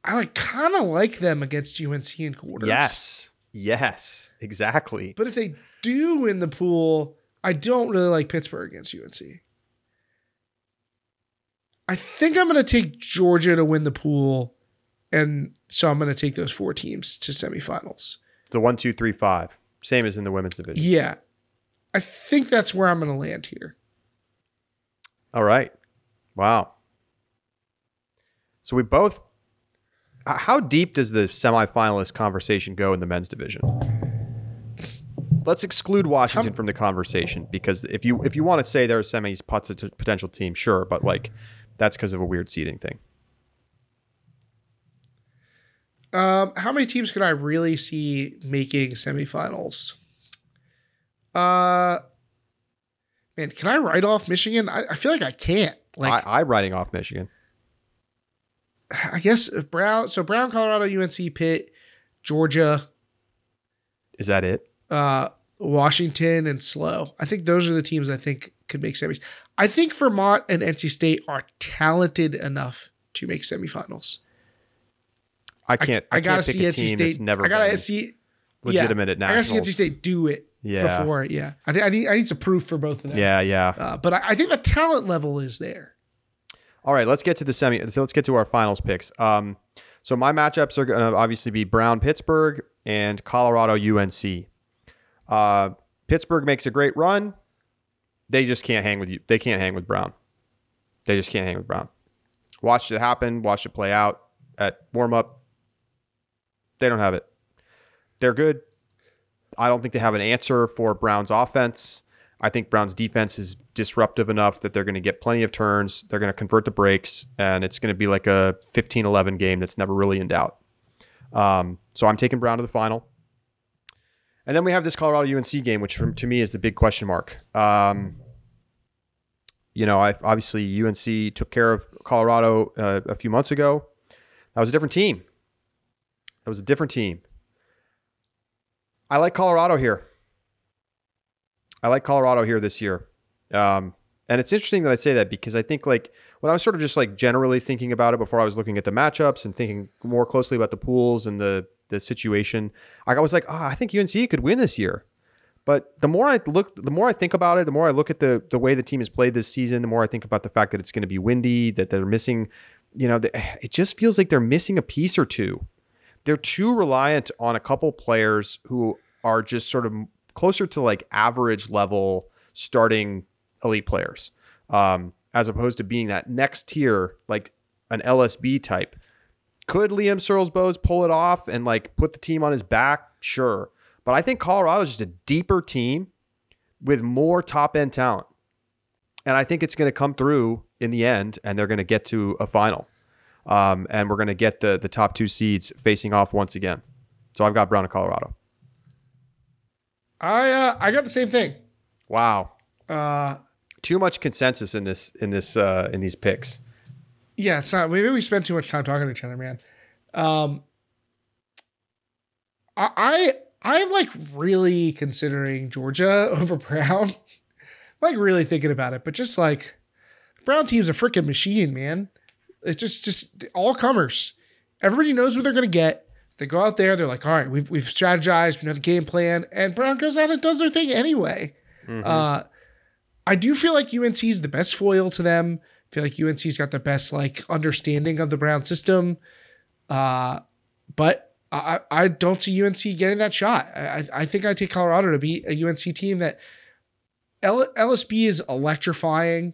I like kind of like them against UNC in quarters. Yes, yes, exactly. But if they do win the pool, I don't really like Pittsburgh against UNC. I think I'm going to take Georgia to win the pool, and so I'm going to take those four teams to semifinals. The one, two, three, five, same as in the women's division. Yeah, I think that's where I'm going to land here. All right. Wow. So we both. How deep does the semifinalist conversation go in the men's division? Let's exclude Washington from the conversation because if you if you want to say they're a semi potential team, sure, but like that's because of a weird seeding thing. Um, how many teams could I really see making semifinals? Uh, man, can I write off Michigan? I, I feel like I can't. Like I, I'm writing off Michigan. I guess Brown. So Brown, Colorado, UNC, Pitt, Georgia, Is that it? uh, Washington, and SLO. I think those are the teams I think could make semis. I think Vermont and NC State are talented enough to make semifinals. I I, can't. I, I, gotta can't pick see a NC team State. that's never I gotta see. legitimate at I gotta see NC State do it Yeah. before. Yeah, I, I need I need some proof for both of them. Yeah, yeah. Uh, but I, I think the talent level is there. All right, let's get to the semi. So let's get to our finals picks. Um, so my matchups are going to obviously be Brown Pittsburgh and Colorado UNC. Uh, Pittsburgh makes a great run. They just can't hang with you. They can't hang with Brown. They just can't hang with Brown. Watched it happen. Watched it play out at warm up. They don't have it. They're good. I don't think they have an answer for Brown's offense. I think Brown's defense is disruptive enough that they're going to get plenty of turns. They're going to convert the breaks, and it's going to be like a 15 11 game that's never really in doubt. Um, so I'm taking Brown to the final. And then we have this Colorado UNC game, which from, to me is the big question mark. Um, you know, I obviously UNC took care of Colorado uh, a few months ago. That was a different team. That was a different team. I like Colorado here. I like Colorado here this year. Um, and it's interesting that I say that because I think like when I was sort of just like generally thinking about it before I was looking at the matchups and thinking more closely about the pools and the the situation, I was like, oh, I think UNC could win this year. But the more I look, the more I think about it, the more I look at the the way the team has played this season, the more I think about the fact that it's going to be windy, that they're missing, you know, the, it just feels like they're missing a piece or two. They're too reliant on a couple players who are just sort of closer to like average level starting elite players, um, as opposed to being that next tier, like an LSB type. Could Liam Searles Bohs pull it off and like put the team on his back? Sure. But I think Colorado is just a deeper team with more top end talent. And I think it's going to come through in the end and they're going to get to a final. Um, and we're going to get the, the top two seeds facing off once again. So I've got Brown and Colorado. I uh, I got the same thing. Wow. Uh, Too much consensus in this in this uh, in these picks. yeah, it's not. Maybe we spend too much time talking to each other, man. Um, I I I'm like really considering Georgia over Brown. like really thinking about it, but just like Brown team's a freaking machine, man. It's just just all comers. Everybody knows what they're gonna get. They go out there, they're like, all right, we've we've strategized, we know the game plan, and Brown goes out and does their thing anyway. Uh, I do feel like UNC is the best foil to them. I feel like UNC's got the best like understanding of the Brown system. Uh, but I, I don't see UNC getting that shot. I, I think I take Colorado to beat a UNC team that L, LSB is electrifying,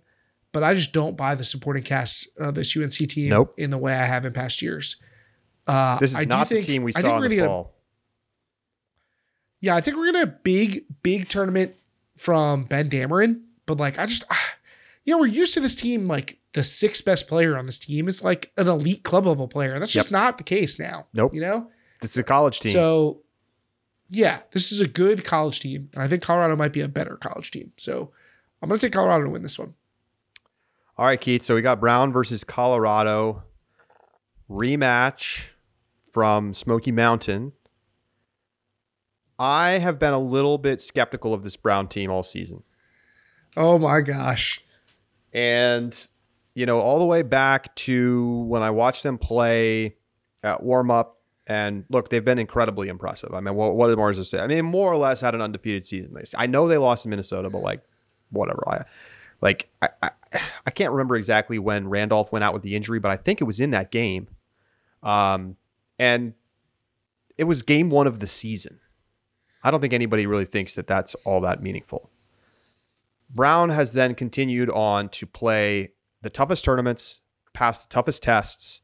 but I just don't buy the supporting cast of this UNC team Nope. in the way I have in past years. Uh, This is I not the think- team we I saw in the gonna fall. yeah, I think we're gonna have a big, big tournament from Ben Dameron. But like, I just, ah, you know, we're used to this team. Like the sixth best player on this team is like an elite club level player. and That's just not the case now. Nope. You know. It's a college team. So, yeah, this is a good college team, and I think Colorado might be a better college team. So, I'm gonna take Colorado to win this one. All right, Keith. So we got Brown versus Colorado rematch from Smoky Mountain. I have been a little bit skeptical of this Brown team all season. Oh my gosh. And, you know, all the way back to when I watched them play at warm up. And look, they've been incredibly impressive. I mean, what, what did Marza say? I mean, more or less had an undefeated season. I know they lost in Minnesota, but like, whatever. I like, I, I, I can't remember exactly when Randolph went out with the injury, but I think it was in that game. Um, and it was game one of the season. I don't think anybody really thinks that that's all that meaningful. Brown has then continued on to play the toughest tournaments, pass the toughest tests,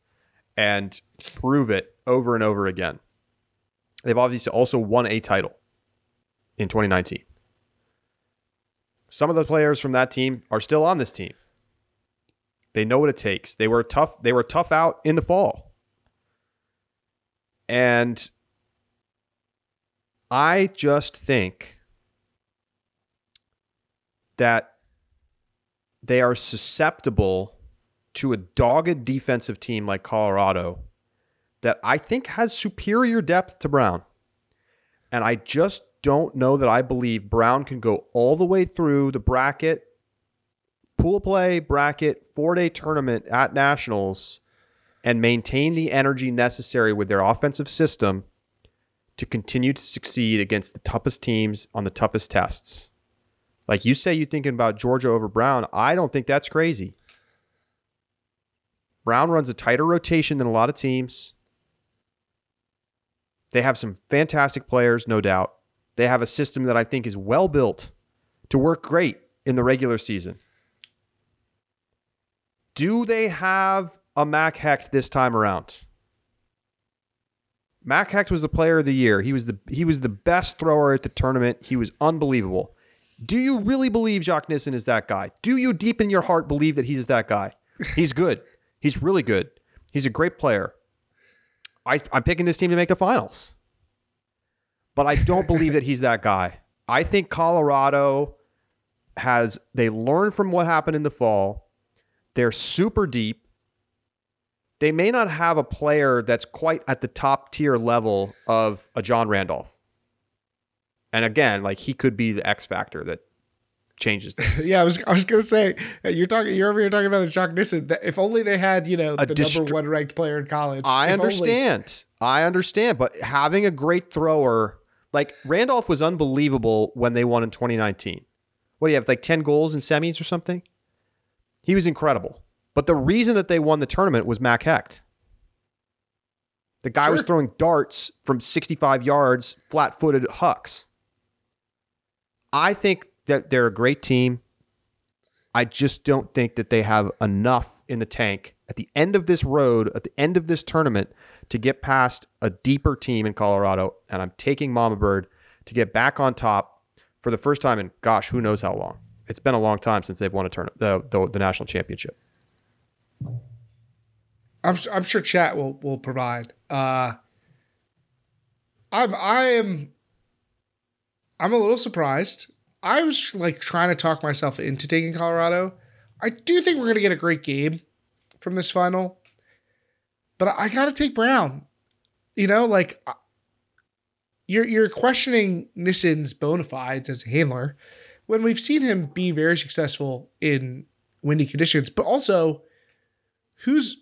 and prove it over and over again. They've obviously also won a title in 2019. Some of the players from that team are still on this team. They know what it takes. They were tough. They were tough out in the fall. And I just think that they are susceptible to a dogged defensive team like Colorado that I think has superior depth to Brown. And I just don't know that I believe Brown can go all the way through the bracket, pool play, bracket, four day tournament at Nationals and maintain the energy necessary with their offensive system to continue to succeed against the toughest teams on the toughest tests. Like you say, you're thinking about Georgia over Brown. I don't think that's crazy. Brown runs a tighter rotation than a lot of teams. They have some fantastic players, no doubt. They have a system that I think is well built to work great in the regular season. Do they have a Mac Hecht this time around? Mac Hecht was the player of the year. He was the he was the best thrower at the tournament. He was unbelievable. Do you really believe Jacques Nissen is that guy? Do you deep in your heart believe that he's that guy? He's good. He's really good. He's a great player. I, I'm picking this team to make the finals. But I don't believe that he's that guy. I think Colorado has, they learned from what happened in the fall. They're super deep. They may not have a player that's quite at the top tier level of a John Randolph. And again, like he could be the X factor that changes this. yeah, I was I was gonna say you're talking you're over here talking about a Jacques Nissen. If only they had you know A the distri- number one ranked player in college. I If only. understand. I understand. But having a great thrower, like Randolph was unbelievable when they won in 2019. What do you have, like 10 goals in semis or something? He was incredible. But the reason that they won the tournament was Mac Hecht. The guy was throwing darts from 65 yards, flat footed hucks. I think that they're a great team. I just don't think that they have enough in the tank at the end of this road, at the end of this tournament, to get past a deeper team in Colorado. And I'm taking Mamabird to get back on top for the first time in gosh, who knows how long. It's been a long time since they've won a tournament, the, the, the national championship. I'm I'm sure chat will will provide. Uh, I'm I am I'm a little surprised. I was like trying to talk myself into taking Colorado. I do think we're gonna get a great game from this final, but I, I got to take Brown. You know, like I- you're you're questioning Nissen's bona fides as a handler when we've seen him be very successful in windy conditions, but also who's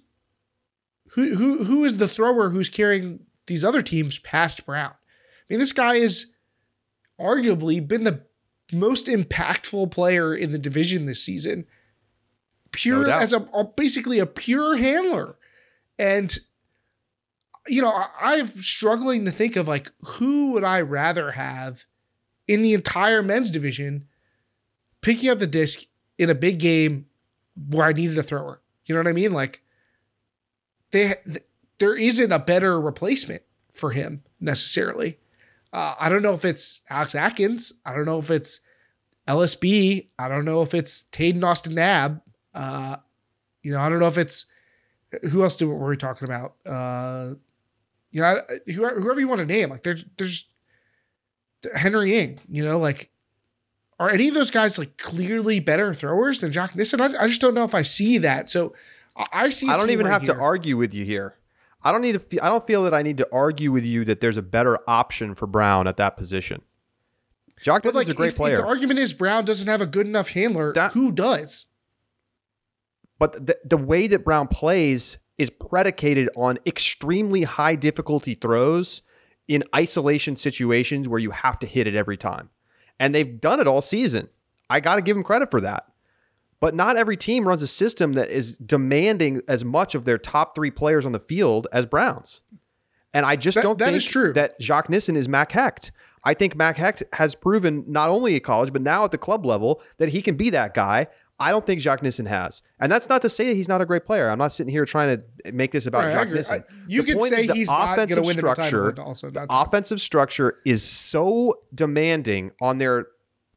who who who is the thrower who's carrying these other teams past Brown? I mean, this guy has arguably been the most impactful player in the division this season. Pure doubt. as a, a- basically a pure handler. And you know, I, I'm struggling to think of like who would I rather have in the entire men's division picking up the disc in a big game where I needed a thrower. You know what I mean? Like they th- there isn't a better replacement for him necessarily. Uh, I don't know if it's Alex Atkins. I don't know if it's LSB. I don't know if it's Taden Austin Nab. Uh, you know, I don't know if it's who else do were we talking about? Uh, you know, whoever, whoever you want to name. Like there's there's Henry Ing. You know, like are any of those guys like clearly better throwers than Jacques Nissen? I, I just don't know if I see that. So I, I see. I don't even have to argue with you here. I don't need to. Fe- I don't feel that I need to argue with you that there's a better option for Brown at that position. Jock But Nissen's like, a great if, player, if the argument is Brown doesn't have a good enough handler, That- who does? But the, the way that Brown plays is predicated on extremely high difficulty throws in isolation situations where you have to hit it every time, and they've done it all season. I got to give them credit for that. But not every team runs a system that is demanding as much of their top three players on the field as Browns. And I just That- don't that think is true. that Jacques Nissen is Mac Hecht. I think Mac Hecht has proven not only at college, but now at the club level that he can be that guy. I don't think Jacques Nissen has. And that's not to say that he's not a great player. I'm not sitting here trying to make this about Right, Jacques. Nissen. I- you The could say the he's not offensive win structure- and Also, the offensive structure is so demanding on their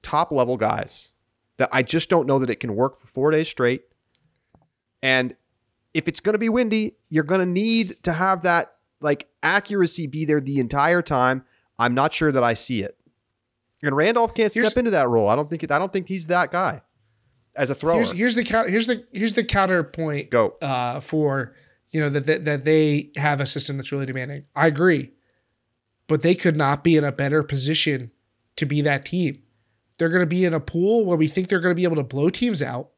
top level guys that I just don't know that it can work for four days straight. And if it's going to be windy, you're going to need to have that like accuracy be there the entire time. I'm not sure that I see it. And Randolph can't Here's- step into that role. I don't think it, I don't think he's that guy. As a thrower. Here's, here's the. Here's the here's the counterpoint. Go. uh, for you know that, that that they have a system that's really demanding. I agree, but they could not be in a better position to be that team. They're going to be in a pool where we think they're going to be able to blow teams out.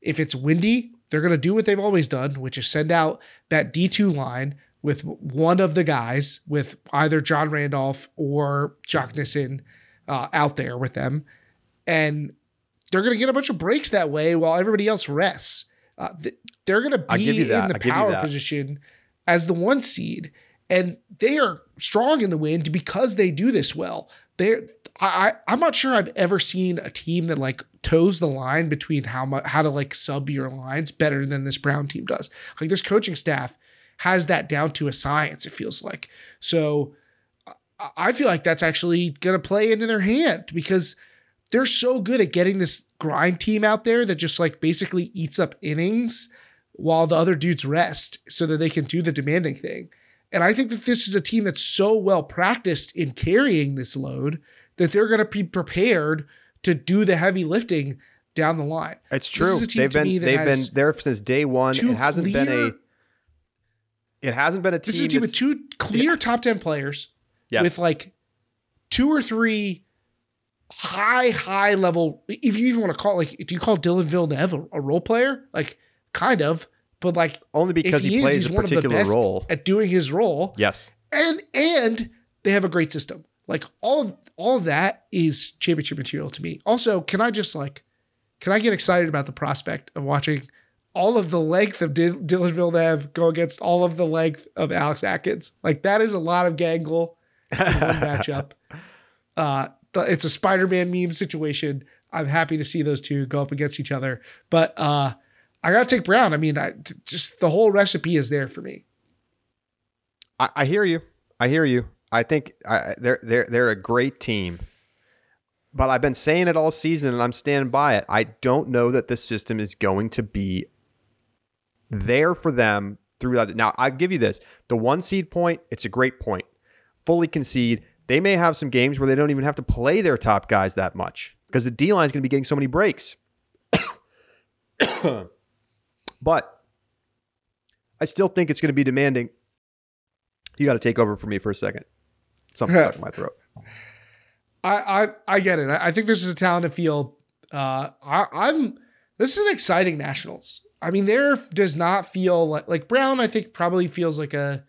If it's windy, they're going to do what they've always done, which is send out that D2 line with one of the guys, with either John Randolph or Jacques Nissen uh, out there with them. And they're going to get a bunch of breaks that way while everybody else rests. Uh, th- they're going to I give you be in the I give you power position as the one seed, and they are strong in the wind because they do this well. They're I, I I'm not sure I've ever seen a team that like toes the line between how much how to like sub your lines better than this Brown team does. Like this coaching staff has that down to a science. It feels like so. I- I feel like that's actually going to play into their hand because they're so good at getting this grind team out there that just like basically eats up innings while the other dudes rest so that they can do the demanding thing. And I think that this is a team that's so well practiced in carrying this load that they're going to be prepared to do the heavy lifting down the line. It's true. is a team They've been they've been there since day one. It hasn't been a it hasn't been a team. This is a team with two clear top 10 players yes. with like two or three high, high level. If you even want to call it, like, do you call Dylan Villeneuve a, a role player? Like, kind of, but like, only because he, he, is, plays he's a one of the particular role. at doing his role, Yes. and and they have a great system. Like all of all of that is championship material to me. Also, can I just like, can I get excited about the prospect of watching? All of the length of Dil- Dylan Villeneuve go against all of the length of Alex Atkins. Like that is a lot of gangle in one matchup. Uh, it's a Spider-Man meme situation. I'm happy to see those two go up against each other, but uh, I gotta take Brown. I mean, I, just the whole recipe is there for me. I, I hear you. I hear you. I think I, they're they're they're a great team. But I've been saying it all season, and I'm standing by it. I don't know that the system is going to be there for them throughout. Now, I give you this: the one seed point. It's a great point. Fully concede. They may have some games where they don't even have to play their top guys that much because the D line is going to be getting so many breaks. but I still think it's going to be demanding. You got to take over for me for a second. Something stuck in my throat. I I, I get it. I, think this is a talented field. Uh, I, I'm. This is an exciting nationals. I mean, there does not feel like like Brown. I think probably feels like a.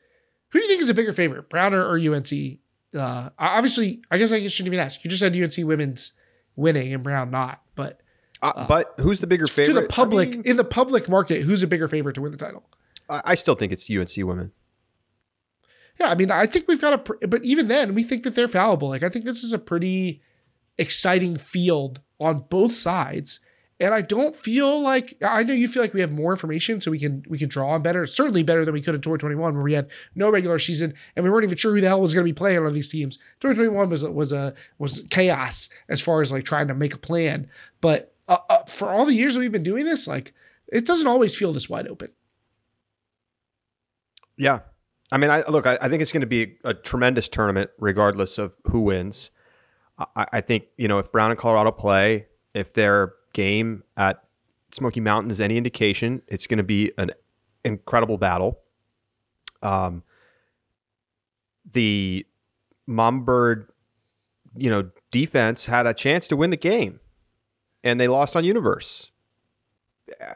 Who do you think is a bigger favorite, Brown or, or UNC? Uh, obviously, I guess I shouldn't even ask. You just said UNC women's winning and Brown not, but Uh, but who's the bigger favorite? to the public I, mean, in the public market, who's a bigger favorite to win the title? I, I still think it's UNC women. Yeah, I mean, I think we've got a, pr- but even then, we think that they're fallible. Like, I think this is a pretty exciting field on both sides, and I don't feel like I know you feel like we have more information, so we can we can draw on better. Certainly better than we could in 2021, where we had no regular season and we weren't even sure who the hell was going to be playing on these teams. 2021 was was a was chaos as far as like trying to make a plan. But uh, uh, for all the years that we've been doing this, like it doesn't always feel this wide open. Yeah. I mean, I look. I, I think it's going to be a, a tremendous tournament, regardless of who wins. I, I think you know if Brown and Colorado play, if their game at Smoky Mountain is any indication, it's going to be an incredible battle. Um, the Mamabird, you know, defense had a chance to win the game, and they lost on Universe.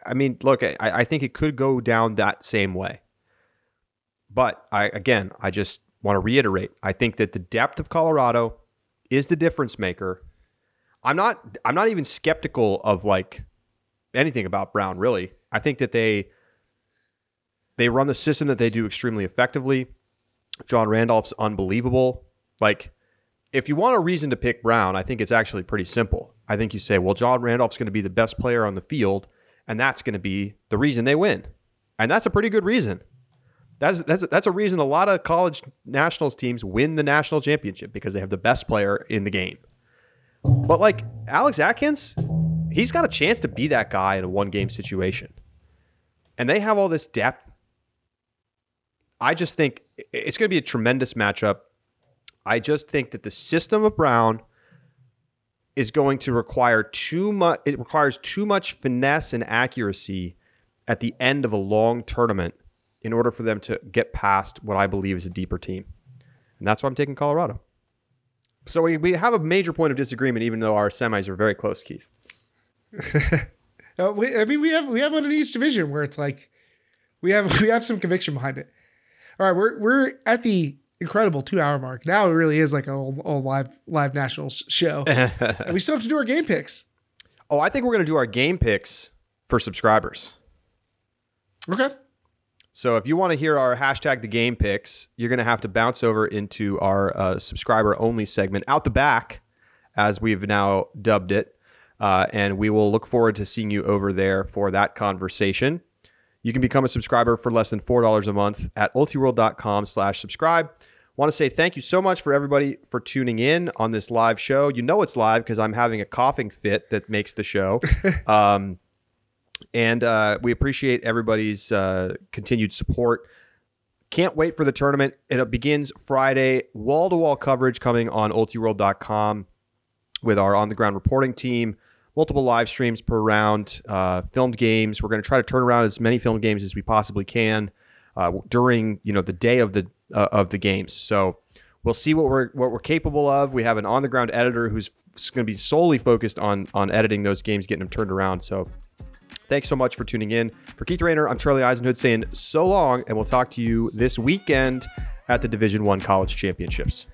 I mean, look, I, I think it could go down that same way. But I again, I just want to reiterate. I think that the depth of Colorado is the difference maker. I'm not I'm not even skeptical of like anything about Brown really. I think that they they run the system that they do extremely effectively. John Randolph's unbelievable. Like if you want a reason to pick Brown, I think it's actually pretty simple. I think you say, well, John Randolph's going to be the best player on the field, and that's going to be the reason they win. And that's a pretty good reason. That's that's that's a reason a lot of college nationals teams win the national championship because they have the best player in the game. But like Alex Atkins, he's got a chance to be that guy in a one game situation. And they have all this depth. I just think it's going to be a tremendous matchup. I just think that the system of Brown is going to require too much. It requires too much finesse and accuracy at the end of a long tournament in order for them to get past what I believe is a deeper team, and that's why I'm taking Colorado. So we, we have a major point of disagreement, even though our semis are very close, Keith. Uh, we, I mean, we have we have one in each division where it's like we have we have some conviction behind it. All right, we're we're at the incredible two hour mark. Now it really is like a old, old live live nationals show, and we still have to do our game picks. Oh, I think we're going to do our game picks for subscribers. Okay. So if you want to hear our hashtag the game picks, you're going to have to bounce over into our uh, subscriber only segment out the back, as we've now dubbed it. Uh, and we will look forward to seeing you over there for that conversation. You can become a subscriber for less than $4 a month at ultiworld.com slash subscribe. Want to say thank you so much for everybody for tuning in on this live show. You know it's live because I'm having a coughing fit that makes the show. um, and uh, we appreciate everybody's uh, continued support. Can't wait for the tournament. It begins Friday. Wall to wall coverage coming on ultiworld.com with our on the ground reporting team multiple live streams per round, uh, filmed games. We're going to try to turn around as many filmed games as we possibly can uh, during you know the day of the uh, of the games. So we'll see what we're what we're capable of. We have an on the ground editor who's going to be solely focused on on editing those games, getting them turned around. So. Thanks so much for tuning in. For Keith Raynor, I'm Charlie Eisenhood saying so long, and we'll talk to you this weekend at the Division One College Championships.